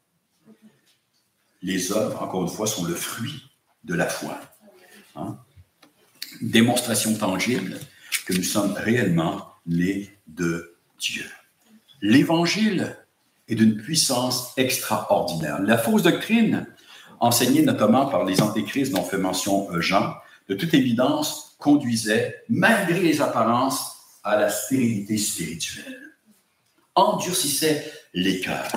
les œuvres, encore une fois, sont le fruit de la foi. Hein? Démonstration tangible que nous sommes réellement nés de Dieu. L'évangile est d'une puissance extraordinaire. La fausse doctrine, enseignée notamment par les antéchrists dont fait mention euh, Jean, de toute évidence, conduisait, malgré les apparences, à la stérilité spirituelle, endurcissait les cœurs.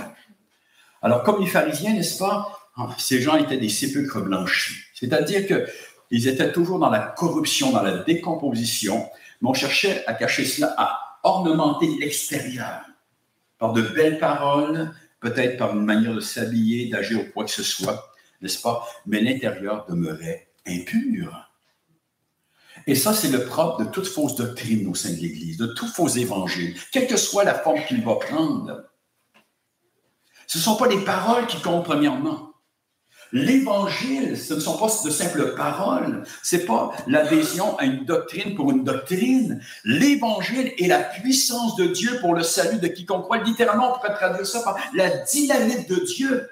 Alors, comme les pharisiens, n'est-ce pas, ces gens étaient des sépulcres blanchis, c'est-à-dire qu'ils étaient toujours dans la corruption, dans la décomposition, mais on cherchait à cacher cela, à ornementer l'extérieur par de belles paroles, peut-être par une manière de s'habiller, d'agir ou quoi que ce soit, n'est-ce pas? Mais l'intérieur demeurait impur. Et ça, c'est le propre de toute fausse doctrine au sein de l'Église, de tout faux évangile, quelle que soit la forme qu'il va prendre. Ce ne sont pas les paroles qui comptent premièrement. L'évangile, ce ne sont pas de simples paroles, c'est pas l'adhésion à une doctrine pour une doctrine. L'évangile est la puissance de Dieu pour le salut de quiconque croit. Littéralement, on pourrait traduire ça par la dynamite de Dieu.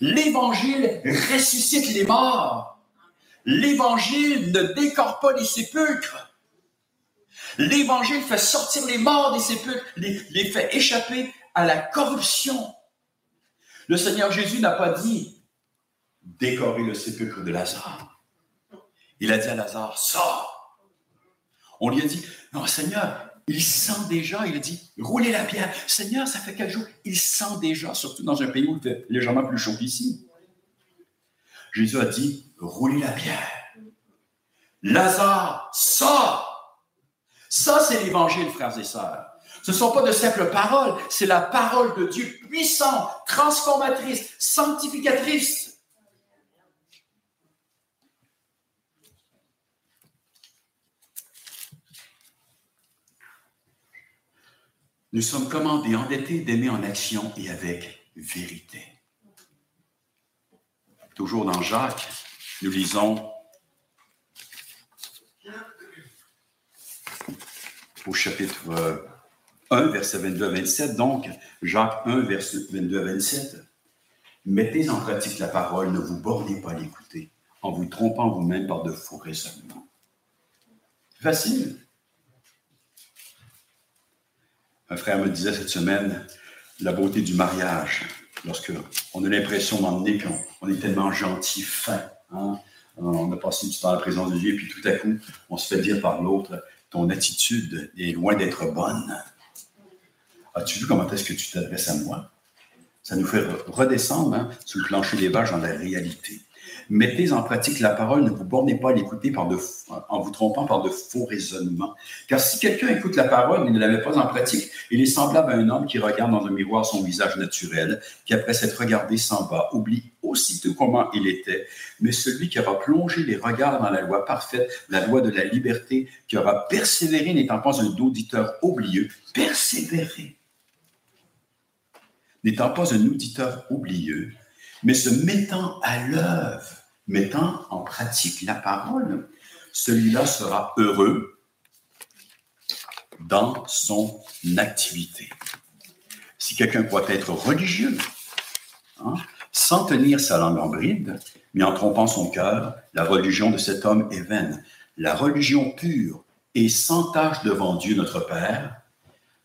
L'évangile ressuscite les morts. L'évangile ne décore pas les sépulcres. L'évangile fait sortir les morts des sépulcres, les, les fait échapper à la corruption. Le Seigneur Jésus n'a pas dit décorer le sépulcre de Lazare. Il a dit à Lazare, sors. On lui a dit, non Seigneur, il sent déjà, il a dit, roulez la pierre. Seigneur, ça fait quelques jours, il sent déjà, surtout dans un pays où il fait légèrement plus chaud qu'ici. Jésus a dit, roulez la pierre. Lazare, sors. Ça, c'est l'évangile, frères et sœurs. Ce ne sont pas de simples paroles, c'est la parole de Dieu puissante, transformatrice, sanctificatrice. Nous sommes commandés, endettés, d'aimer en action et avec vérité. Toujours dans Jacques, nous lisons au chapitre 1, verset 22 à 27, donc Jacques 1, verset 22 à 27. Mettez en pratique la parole, ne vous bornez pas à l'écouter, en vous trompant vous-même par de faux raisonnements. Facile. Un frère me disait cette semaine la beauté du mariage, lorsque on a l'impression d'emmener qu'on est tellement gentil, fin, hein. on a passé du temps à la présence de Dieu, et puis tout à coup, on se fait dire par l'autre, ton attitude est loin d'être bonne. As-tu vu comment est-ce que tu t'adresses à moi? Ça nous fait redescendre hein, sur le plancher des vaches dans la réalité. Mettez en pratique la parole, ne vous bornez pas à l'écouter en vous trompant par de faux raisonnements. Car si quelqu'un écoute la parole mais ne la met pas en pratique, il est semblable à un homme qui regarde dans un miroir son visage naturel, qui après s'être regardé s'en va, oublie aussitôt comment il était. Mais celui qui aura plongé les regards dans la loi parfaite, la loi de la liberté, qui aura persévéré n'étant pas un auditeur oublieux, persévérer n'étant pas un auditeur oublieux, mais se mettant à l'œuvre, mettant en pratique la parole, celui-là sera heureux dans son activité. Si quelqu'un croit être religieux, hein, sans tenir sa langue en bride, mais en trompant son cœur, la religion de cet homme est vaine. La religion pure et sans tâche devant Dieu notre Père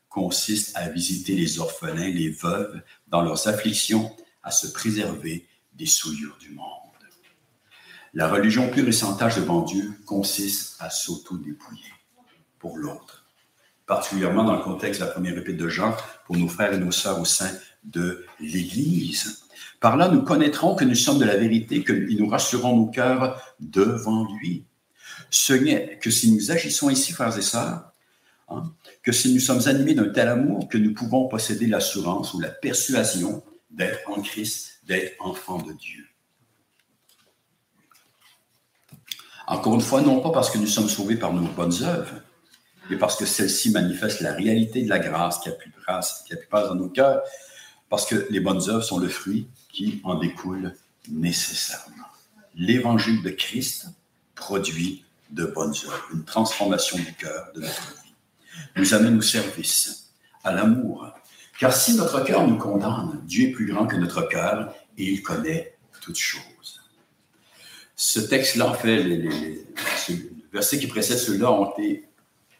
consiste à visiter les orphelins, les veuves dans leurs afflictions à se préserver des souillures du monde. La religion pure et sans tâche devant Dieu consiste à s'auto-dépouiller pour l'autre, particulièrement dans le contexte de la première épître de Jean, pour nos frères et nos sœurs au sein de l'Église. Par là, nous connaîtrons que nous sommes de la vérité, que nous rassurons nos cœurs devant lui. Ce n'est que si nous agissons ici, frères et sœurs, hein, que si nous sommes animés d'un tel amour, que nous pouvons posséder l'assurance ou la persuasion d'être en Christ, d'être enfant de Dieu. Encore une fois, non pas parce que nous sommes sauvés par nos bonnes œuvres, mais parce que celles-ci manifestent la réalité de la grâce qui a pu passer dans nos cœurs, parce que les bonnes œuvres sont le fruit qui en découle nécessairement. L'évangile de Christ produit de bonnes œuvres, une transformation du cœur, de notre vie, nous amène au service, à l'amour, car si notre cœur nous condamne, Dieu est plus grand que notre cœur et il connaît toutes choses. Ce texte-là, en fait, les, versets qui précèdent ceux-là ont été,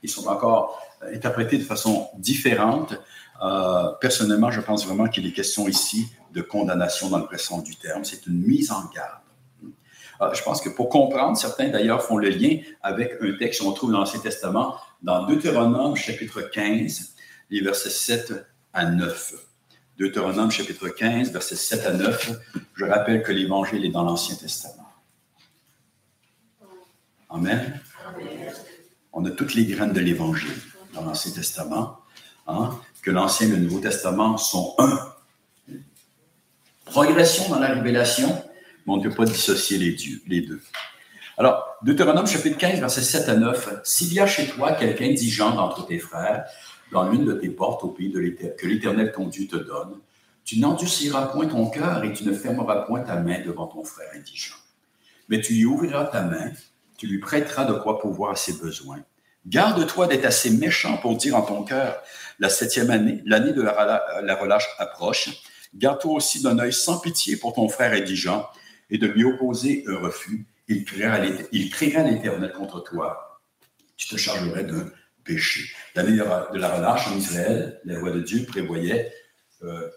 ils sont encore interprétés de façon différente. Euh, personnellement, je pense vraiment qu'il est question ici de condamnation dans le sens du terme. C'est une mise en garde. Euh, je pense que pour comprendre, certains d'ailleurs font le lien avec un texte qu'on trouve dans l'Ancien Testament, dans Deutéronome chapitre 15, les versets 7 à 9. Deutéronome chapitre 15, versets 7 à 9. Je rappelle que l'Évangile est dans l'Ancien Testament. Amen. On a toutes les graines de l'Évangile dans l'Ancien Testament, hein, que l'Ancien et le Nouveau Testament sont un. Progression dans la révélation, mais on ne peut pas dissocier les, dieux, les deux. Alors, Deutéronome chapitre 15, versets 7 à 9. S'il y a chez toi quelqu'un indigent d'entre tes frères, dans l'une de tes portes au pays de que l'Éternel ton Dieu te donne, tu n'endurciras point ton cœur et tu ne fermeras point ta main devant ton frère indigent. Mais tu lui ouvriras ta main tu lui prêteras de quoi pouvoir à ses besoins. Garde-toi d'être assez méchant pour dire en ton cœur, la septième année, l'année de la, relâche approche. Garde-toi aussi d'un œil sans pitié pour ton frère indigent et de lui opposer un refus. Il criera l'Éternel contre toi. Tu te chargerais d'un péché. L'année de la relâche en Israël, la loi de Dieu prévoyait euh,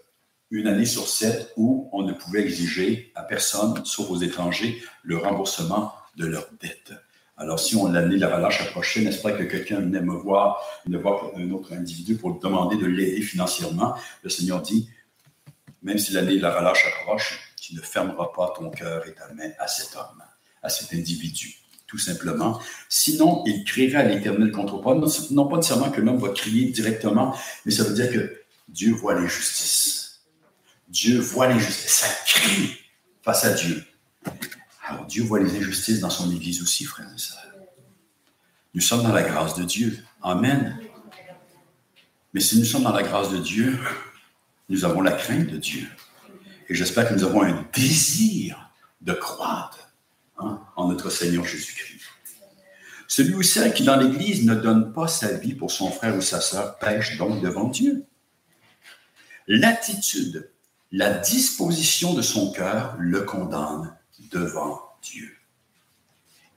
une année sur sept où on ne pouvait exiger à personne, sauf aux étrangers, le remboursement de leurs dettes. Alors, si on l'année de la relâche approchait, n'est-ce pas que quelqu'un venait me voir, ne voir un autre individu pour demander de l'aider financièrement, le Seigneur dit, même si l'année de la relâche approche, tu ne fermeras pas ton cœur et ta main à cet homme, à cet individu, tout simplement. Sinon, il criera à l'Éternel contre toi. Non, pas nécessairement que l'homme va crier directement, mais ça veut dire que Dieu voit l'injustice. Dieu voit l'injustice. Ça crie face à Dieu. Alors Dieu voit les injustices dans son Église aussi, frères et sœurs. Nous sommes dans la grâce de Dieu. Amen. Mais si nous sommes dans la grâce de Dieu, nous avons la crainte de Dieu. Et j'espère que nous avons un désir de croître hein, en notre Seigneur Jésus-Christ. Celui ou celle qui dans l'Église ne donne pas sa vie pour son frère ou sa sœur pêche donc devant Dieu. L'attitude, la disposition de son cœur le condamne devant Dieu.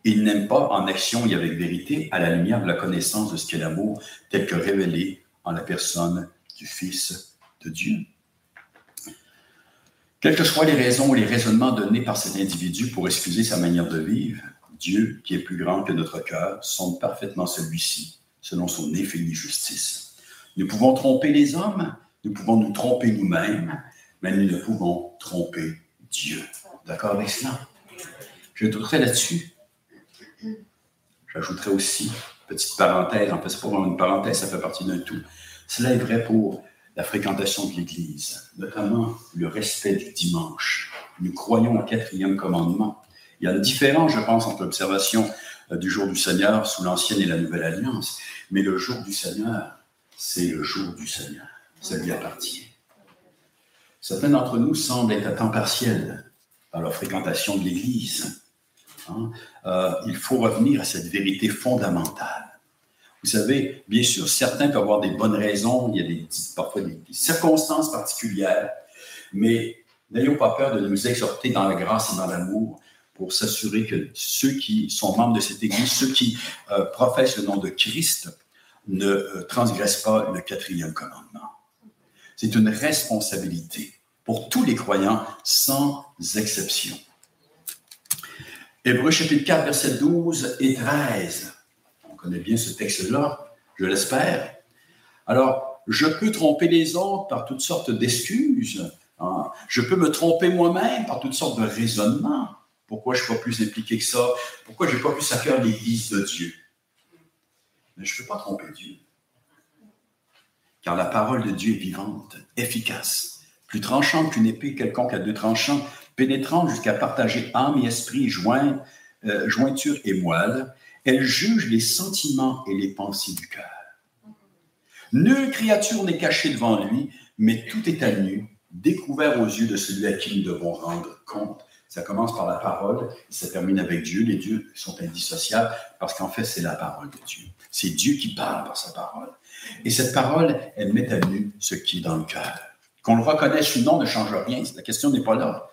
Il n'aime pas en action et avec vérité à la lumière de la connaissance de ce qu'est l'amour tel que révélé en la personne du Fils de Dieu. Quelles que soient les raisons ou les raisonnements donnés par cet individu pour excuser sa manière de vivre, Dieu, qui est plus grand que notre cœur, sonde parfaitement celui-ci, selon son infinie justice. Nous pouvons tromper les hommes, nous pouvons nous tromper nous-mêmes, mais nous ne pouvons tromper Dieu. D'accord avec cela? J'ajouterai là-dessus. J'ajouterai aussi, petite parenthèse, en fait, c'est pour une parenthèse, ça fait partie d'un tout. Cela est vrai pour la fréquentation de l'Église, notamment le respect du dimanche. Nous croyons au quatrième commandement. Il y a une différence, je pense, entre l'observation euh, du jour du Seigneur sous l'Ancienne et la Nouvelle Alliance, mais le jour du Seigneur, c'est le jour du Seigneur. Ça lui appartient. Certains d'entre nous semblent être à temps partiel dans leur fréquentation de l'Église. Hein. Euh, il faut revenir à cette vérité fondamentale. Vous savez, bien sûr, certains peuvent avoir des bonnes raisons, il y a des, parfois des, circonstances particulières, mais n'ayons pas peur de nous exhorter dans la grâce et dans l'amour pour s'assurer que ceux qui sont membres de cette Église, ceux qui euh, professent le nom de Christ, ne euh, transgressent pas le quatrième commandement. C'est une responsabilité pour tous les croyants, sans exception. Hébreu chapitre 4, versets 12 et 13. On connaît bien ce texte-là, je l'espère. Alors, je peux tromper les autres par toutes sortes d'excuses. Hein. Je peux me tromper moi-même par toutes sortes de raisonnements. Pourquoi je ne suis pas plus impliqué que ça? Pourquoi je n'ai pas plus à cœur l'Église de Dieu? Mais je ne peux pas tromper Dieu. Car la parole de Dieu est vivante, efficace plus tranchante qu'une épée quelconque à deux tranchants, pénétrante jusqu'à partager âme et esprit, euh, jointure et moelle, elle juge les sentiments et les pensées du cœur. Nulle créature n'est cachée devant lui, mais tout est à nu, découvert aux yeux de celui à qui nous devons rendre compte. Ça commence par la parole ça termine avec Dieu. Les dieux sont indissociables parce qu'en fait, c'est la parole de Dieu. C'est Dieu qui parle par sa parole. Et cette parole, elle met à nu ce qui est dans le cœur. Qu'on le reconnaisse ou non ne change rien. La question n'est pas là.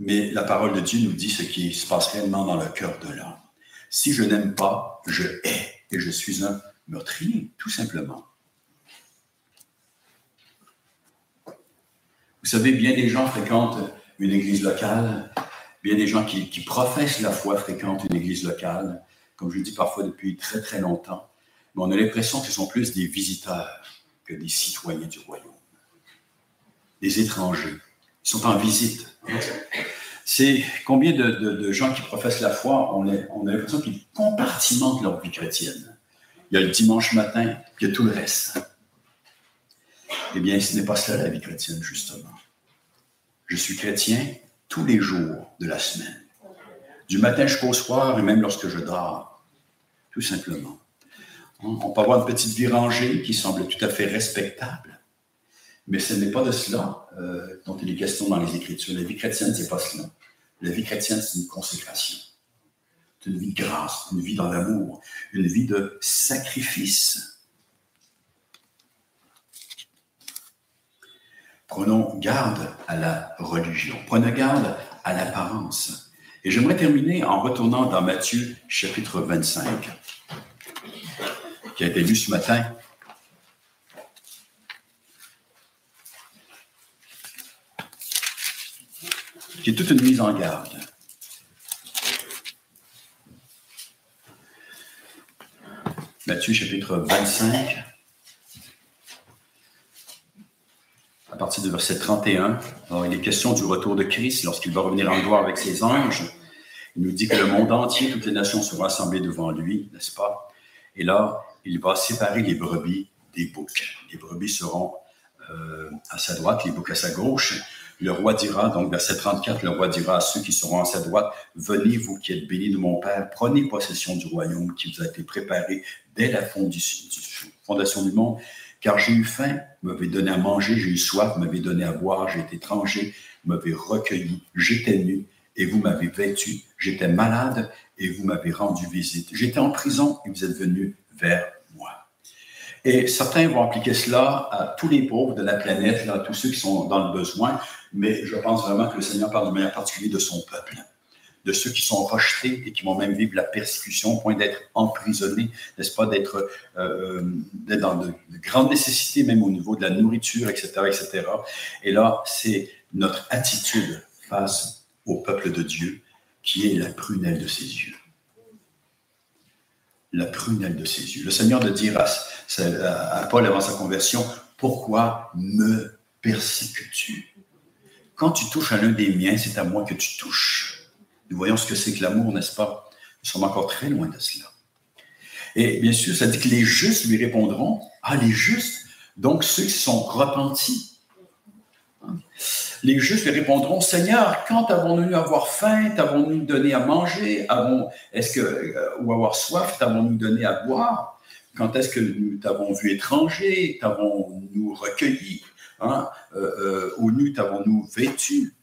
Mais la parole de Dieu nous dit ce qui se passe réellement dans le cœur de l'homme. Si je n'aime pas, je hais et je suis un meurtrier, tout simplement. Vous savez, bien des gens fréquentent une église locale, bien des gens qui, professent la foi fréquentent une église locale, comme je le dis parfois depuis très très longtemps, mais on a l'impression qu'ils sont plus des visiteurs que des citoyens du royaume, des étrangers. Ils sont en visite. C'est combien de, gens qui professent la foi, on a, on a l'impression qu'ils compartimentent leur vie chrétienne. Il y a le dimanche matin, il y a tout le reste. Eh bien, ce n'est pas cela la vie chrétienne, justement. Je suis chrétien tous les jours de la semaine, du matin jusqu'au soir et même lorsque je dors, tout simplement. On peut avoir une petite vie rangée qui semble tout à fait respectable, mais ce n'est pas de cela euh, dont il est question dans les Écritures. La vie chrétienne, ce n'est pas cela. La vie chrétienne, c'est une consécration. C'est une vie de grâce, une vie dans l'amour, une vie de sacrifice. Prenons garde à la religion. Prenons garde à l'apparence. Et j'aimerais terminer en retournant dans Matthieu chapitre 25 qui a été lu ce matin. Qui est toute une mise en garde. Matthieu chapitre 25, à partir du verset 31. Alors, il est question du retour de Christ lorsqu'il va revenir en gloire avec ses anges. Il nous dit que le monde entier, toutes les nations seront assemblées devant lui, n'est-ce pas? Et là, il va séparer les brebis des boucs. Les brebis seront euh, à sa droite, les boucs à sa gauche. Le roi dira, donc verset 34, le roi dira à ceux qui seront à sa droite, Venez, vous qui êtes bénis de mon Père, prenez possession du royaume qui vous a été préparé dès la fondation du monde. Car j'ai eu faim, vous m'avez donné à manger, j'ai eu soif, vous m'avez donné à boire, j'ai été étranger, vous m'avez recueilli, j'étais nu, et vous m'avez vêtu, j'étais malade, et vous m'avez rendu visite. J'étais en prison, et vous êtes venu vers moi. Et certains vont appliquer cela à tous les pauvres de la planète, à tous ceux qui sont dans le besoin, mais je pense vraiment que le Seigneur parle de manière particulière de son peuple, de ceux qui sont rejetés et qui vont même vivre la persécution au point d'être emprisonnés, n'est-ce pas, d'être euh, dans de, grandes nécessités, même au niveau de la nourriture, etc., etc. Et là, c'est notre attitude face au peuple de Dieu qui est la prunelle de ses yeux la prunelle de ses yeux. Le Seigneur de dire à, Paul avant sa conversion, pourquoi me persécutes-tu? Quand tu touches à l'un des miens, c'est à moi que tu touches. Nous voyons ce que c'est que l'amour, n'est-ce pas? Nous sommes encore très loin de cela. Et bien sûr, ça dit que les justes lui répondront, ah les justes, donc ceux qui sont repentis. Les justes lui répondront, Seigneur, quand avons-nous avoir faim, t'avons-nous donné à manger, est-ce que, euh, ou avoir soif, t'avons-nous donné à boire? Quand est-ce que nous t'avons vu étranger, t'avons-nous recueilli, hein? euh, euh, ou nous t'avons-nous vêtu?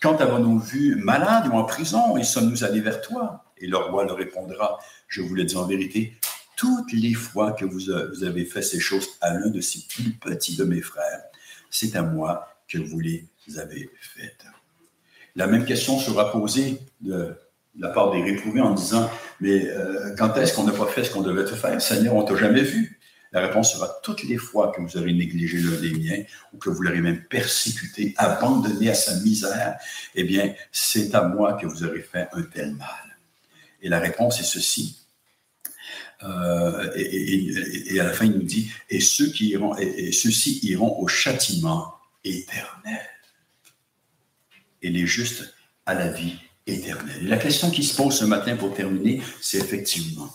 quand avons-nous vu malade ou en prison et sommes-nous allés vers toi? Et le roi leur répondra, je vous le dis en vérité, toutes les fois que vous, avez fait ces choses à l'un de ces plus petits de mes frères, c'est à moi que vous les avez faites. La même question sera posée de, la part des réprouvés en disant, mais euh, quand est-ce qu'on n'a pas fait ce qu'on devait faire? Seigneur, on t'a jamais vu. La réponse sera toutes les fois que vous aurez négligé l'un des miens ou que vous l'aurez même persécuté, abandonné à sa misère, eh bien, c'est à moi que vous aurez fait un tel mal. Et la réponse est ceci. Euh, et, à la fin, il nous dit, et ceux qui iront, et ceux-ci iront au châtiment éternel. Et les justes à la vie éternelle. Et la question qui se pose ce matin pour terminer, c'est effectivement,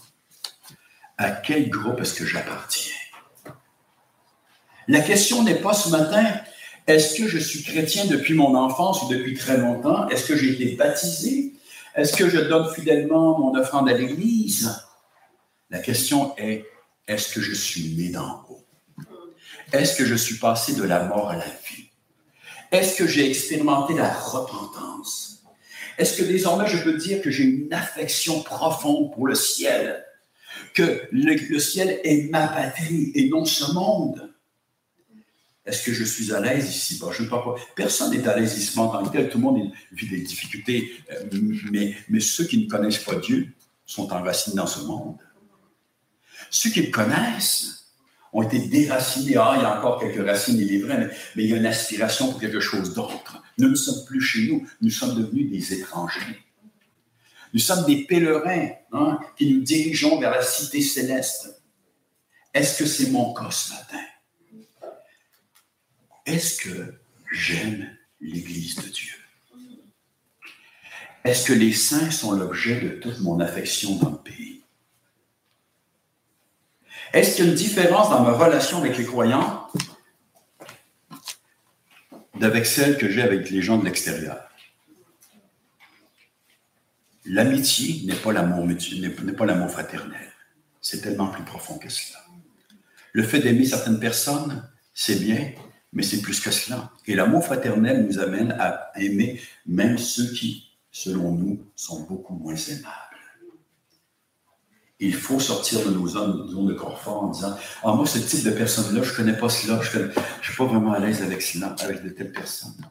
à quel groupe est-ce que j'appartiens? La question n'est pas ce matin, est-ce que je suis chrétien depuis mon enfance ou depuis très longtemps? Est-ce que j'ai été baptisé? Est-ce que je donne fidèlement mon offrande à l'Église? La question est, est-ce que je suis né d'en haut? Est-ce que je suis passé de la mort à la vie? Est-ce que j'ai expérimenté la repentance? Est-ce que désormais je peux dire que j'ai une affection profonde pour le ciel? Que le, ciel est ma patrie et non ce monde? Est-ce que je suis à l'aise ici? Je ne pas. Personne n'est à l'aise ici en tant que tel. Tout le monde vit des difficultés. Euh, mais, mais ceux qui ne connaissent pas Dieu sont enracinés dans ce monde. Ceux qui le connaissent ont été déracinés. Ah, il y a encore quelques racines, il est vrai, mais, mais il y a une aspiration pour quelque chose d'autre. Nous ne sommes plus chez nous. Nous sommes devenus des étrangers. Nous sommes des pèlerins hein, qui nous dirigeons vers la cité céleste. Est-ce que c'est mon cas ce matin? Est-ce que j'aime l'Église de Dieu? Est-ce que les saints sont l'objet de toute mon affection dans le pays? Est-ce qu'il y a une différence dans ma relation avec les croyants d'avec celle que j'ai avec les gens de l'extérieur? L'amitié n'est pas l'amour n'est pas l'amour fraternel. C'est tellement plus profond que cela. Le fait d'aimer certaines personnes, c'est bien, mais c'est plus que cela. Et l'amour fraternel nous amène à aimer même ceux qui, selon nous, sont beaucoup moins aimables. Il faut sortir de nos zones, de confort en disant Ah, moi, ce type de personne-là, je ne connais pas cela, je ne suis pas vraiment à l'aise avec cela, avec de telles personnes.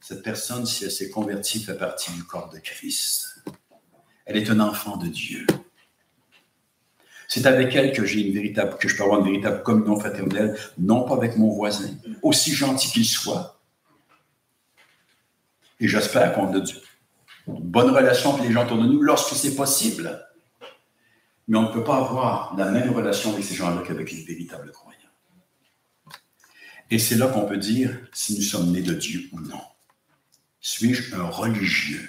Cette personne, si elle s'est convertie, fait partie du corps de Christ. Elle est un enfant de Dieu. C'est avec elle que j'ai une véritable, que je peux avoir une véritable communion fraternelle, non pas avec mon voisin, aussi gentil qu'il soit. Et j'espère qu'on a une bonne relation avec les gens autour de nous lorsque c'est possible. Mais on ne peut pas avoir la même relation avec ces gens-là qu'avec les véritables croyants. Et c'est là qu'on peut dire si nous sommes nés de Dieu ou non. Suis-je un religieux,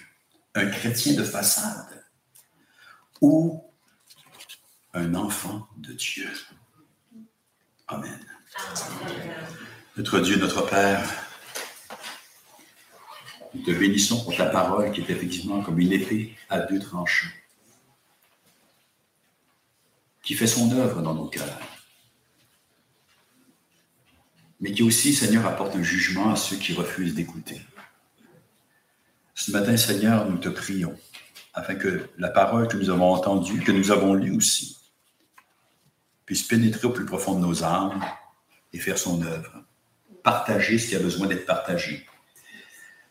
un chrétien de façade? Ou un enfant de Dieu. Amen. Notre Dieu, notre Père, nous te bénissons pour ta parole qui est effectivement comme une épée à deux tranchants, qui fait son œuvre dans nos cœurs, mais qui aussi, Seigneur, apporte un jugement à ceux qui refusent d'écouter. Ce matin, Seigneur, nous te prions afin que la parole que nous avons entendue, que nous avons lue aussi, puisse pénétrer au plus profond de nos âmes et faire son œuvre. Partager ce qui a besoin d'être partagé.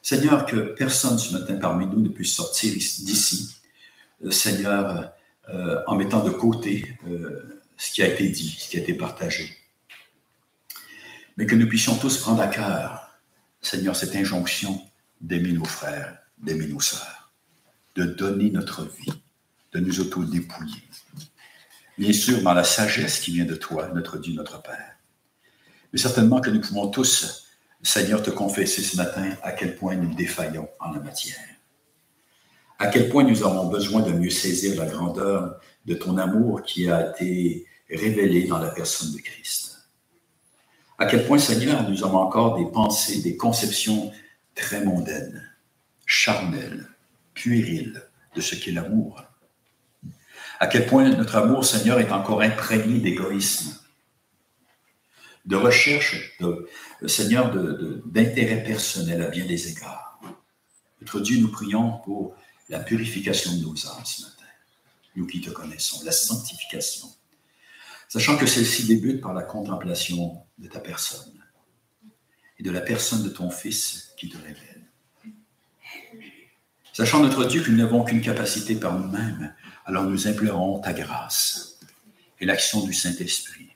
Seigneur, que personne ce matin parmi nous ne puisse sortir d'ici, euh, Seigneur, euh, en mettant de côté euh, ce qui a été dit, ce qui a été partagé. Mais que nous puissions tous prendre à cœur, Seigneur, cette injonction d'aimer nos frères, d'aimer nos sœurs, de donner notre vie, de nous auto-dépouiller, bien sûr dans la sagesse qui vient de toi, notre Dieu, notre Père. Mais certainement que nous pouvons tous, Seigneur, te confesser ce matin à quel point nous défaillons en la matière. À quel point nous avons besoin de mieux saisir la grandeur de ton amour qui a été révélé dans la personne de Christ. À quel point, Seigneur, nous avons encore des pensées, des conceptions très mondaines, charnelles, puériles de ce qu'est l'amour à quel point notre amour, Seigneur, est encore imprégné d'égoïsme, de recherche, Seigneur, d'intérêt personnel à bien des égards. Notre Dieu, nous prions pour la purification de nos âmes ce matin, nous qui te connaissons, la sanctification, sachant que celle-ci débute par la contemplation de ta personne et de la personne de ton Fils qui te révèle. Sachant notre Dieu que nous n'avons qu'une capacité par nous-mêmes alors nous implorons ta grâce et l'action du Saint-Esprit.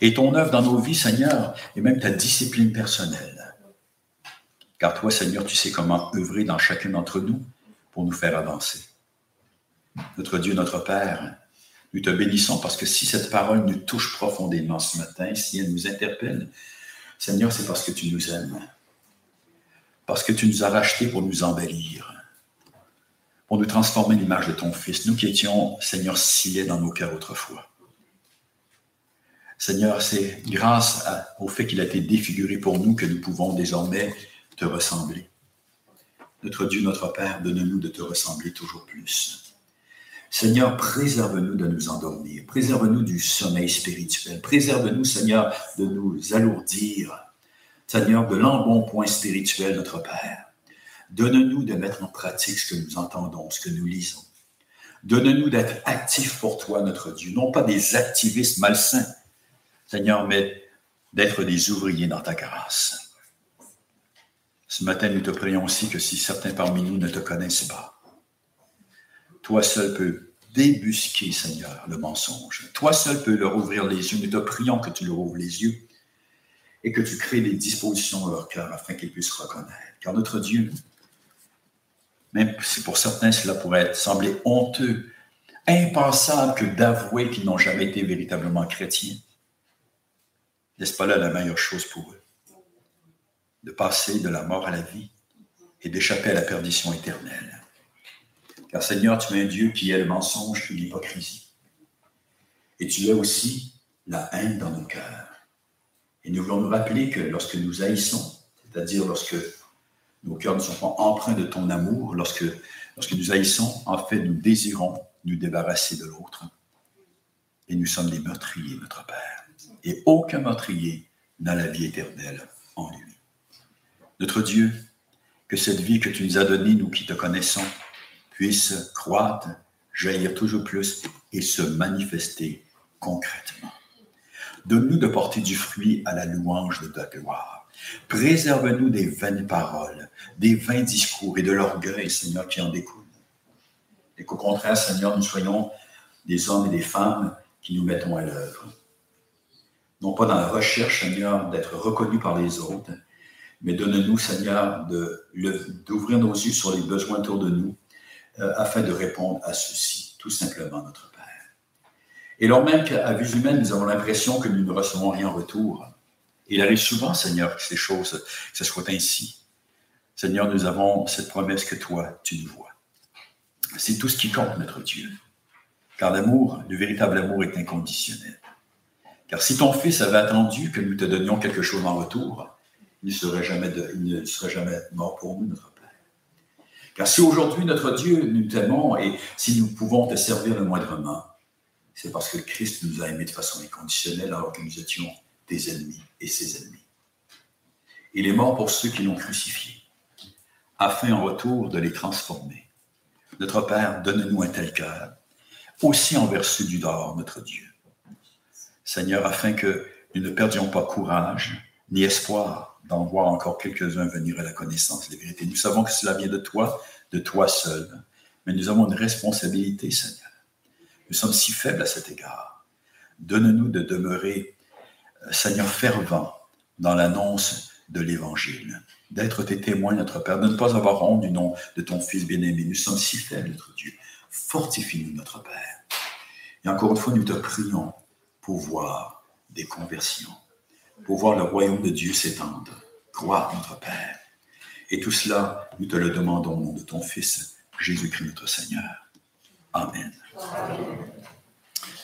Et ton œuvre dans nos vies, Seigneur, et même ta discipline personnelle. Car toi, Seigneur, tu sais comment œuvrer dans chacun d'entre nous pour nous faire avancer. Notre Dieu, notre Père, nous te bénissons parce que si cette parole nous touche profondément ce matin, si elle nous interpelle, Seigneur, c'est parce que tu nous aimes. Parce que tu nous as rachetés pour nous embellir pour nous transformer l'image de ton Fils, nous qui étions, Seigneur, scellés dans nos cœurs autrefois. Seigneur, c'est grâce au fait qu'il a été défiguré pour nous que nous pouvons désormais te ressembler. Notre Dieu, notre Père, donne-nous de te ressembler toujours plus. Seigneur, préserve-nous de nous endormir, préserve-nous du sommeil spirituel, préserve-nous, Seigneur, de nous alourdir, Seigneur, de l'embonpoint spirituel, notre Père. Donne-nous de mettre en pratique ce que nous entendons, ce que nous lisons. Donne-nous d'être actifs pour toi, notre Dieu, non pas des activistes malsains, Seigneur, mais d'être des ouvriers dans ta grâce. Ce matin, nous te prions aussi que si certains parmi nous ne te connaissent pas, toi seul peux débusquer, Seigneur, le mensonge. Toi seul peux leur ouvrir les yeux. Nous te prions que tu leur ouvres les yeux et que tu crées des dispositions dans leur cœur afin qu'ils puissent reconnaître. Car notre Dieu, même si pour certains cela pourrait sembler honteux, impensable que d'avouer qu'ils n'ont jamais été véritablement chrétiens, n'est-ce pas là la meilleure chose pour eux? De passer de la mort à la vie et d'échapper à la perdition éternelle. Car Seigneur, tu es un Dieu qui est le mensonge et l'hypocrisie. Et tu es aussi la haine dans nos cœurs. Et nous voulons nous rappeler que lorsque nous haïssons, c'est-à-dire lorsque nos cœurs ne sont pas empreints de ton amour, lorsque, lorsque nous haïssons, en fait, nous désirons nous débarrasser de l'autre. Et nous sommes des meurtriers, notre Père. Et aucun meurtrier n'a la vie éternelle en lui. Notre Dieu, que cette vie que tu nous as donnée, nous qui te connaissons, puisse croître, jaillir toujours plus et se manifester concrètement. Donne-nous de porter du fruit à la louange de ta gloire. Préserve-nous des vaines paroles, des vains discours et de l'orgueil, Seigneur, qui en découle. Et qu'au contraire, Seigneur, nous soyons des hommes et des femmes qui nous mettons à l'œuvre. Non pas dans la recherche, Seigneur, d'être reconnus par les autres, mais donne-nous, Seigneur, d'ouvrir nos yeux sur les besoins autour de nous euh, afin de répondre à ceci, tout simplement, notre. Et lors même qu'à vue humaine, nous avons l'impression que nous ne recevons rien en retour, il arrive souvent, Seigneur, que ces choses, que ce soit ainsi. Seigneur, nous avons cette promesse que toi, tu nous vois. C'est tout ce qui compte, notre Dieu. Car l'amour, le véritable amour est inconditionnel. Car si ton Fils avait attendu que nous te donnions quelque chose en retour, il ne serait jamais, il ne serait jamais mort pour nous, notre Père. Car si aujourd'hui, notre Dieu, nous t'aimons et si nous pouvons te servir le moindrement, c'est parce que Christ nous a aimés de façon inconditionnelle alors que nous étions des ennemis et ses ennemis. Il est mort pour ceux qui l'ont crucifié, afin en retour de les transformer. Notre Père, donne-nous un tel cœur, aussi envers ceux du dehors, notre Dieu. Seigneur, afin que nous ne perdions pas courage ni espoir d'en voir encore quelques-uns venir à la connaissance des vérités. Nous savons que cela vient de toi, de toi seul, mais nous avons une responsabilité, Seigneur. Nous sommes si faibles à cet égard. Donne-nous de demeurer, euh, Seigneur, fervent dans l'annonce de l'Évangile, d'être tes témoins, notre Père, de ne pas avoir honte du nom de ton Fils bien-aimé. Nous sommes si faibles, notre Dieu. Fortifie-nous, notre Père. Et encore une fois, nous te prions pour voir des conversions, pour voir le royaume de Dieu s'étendre. Croire, notre Père. Et tout cela, nous te le demandons au nom de ton Fils, Jésus-Christ notre Seigneur. Amen. Amen.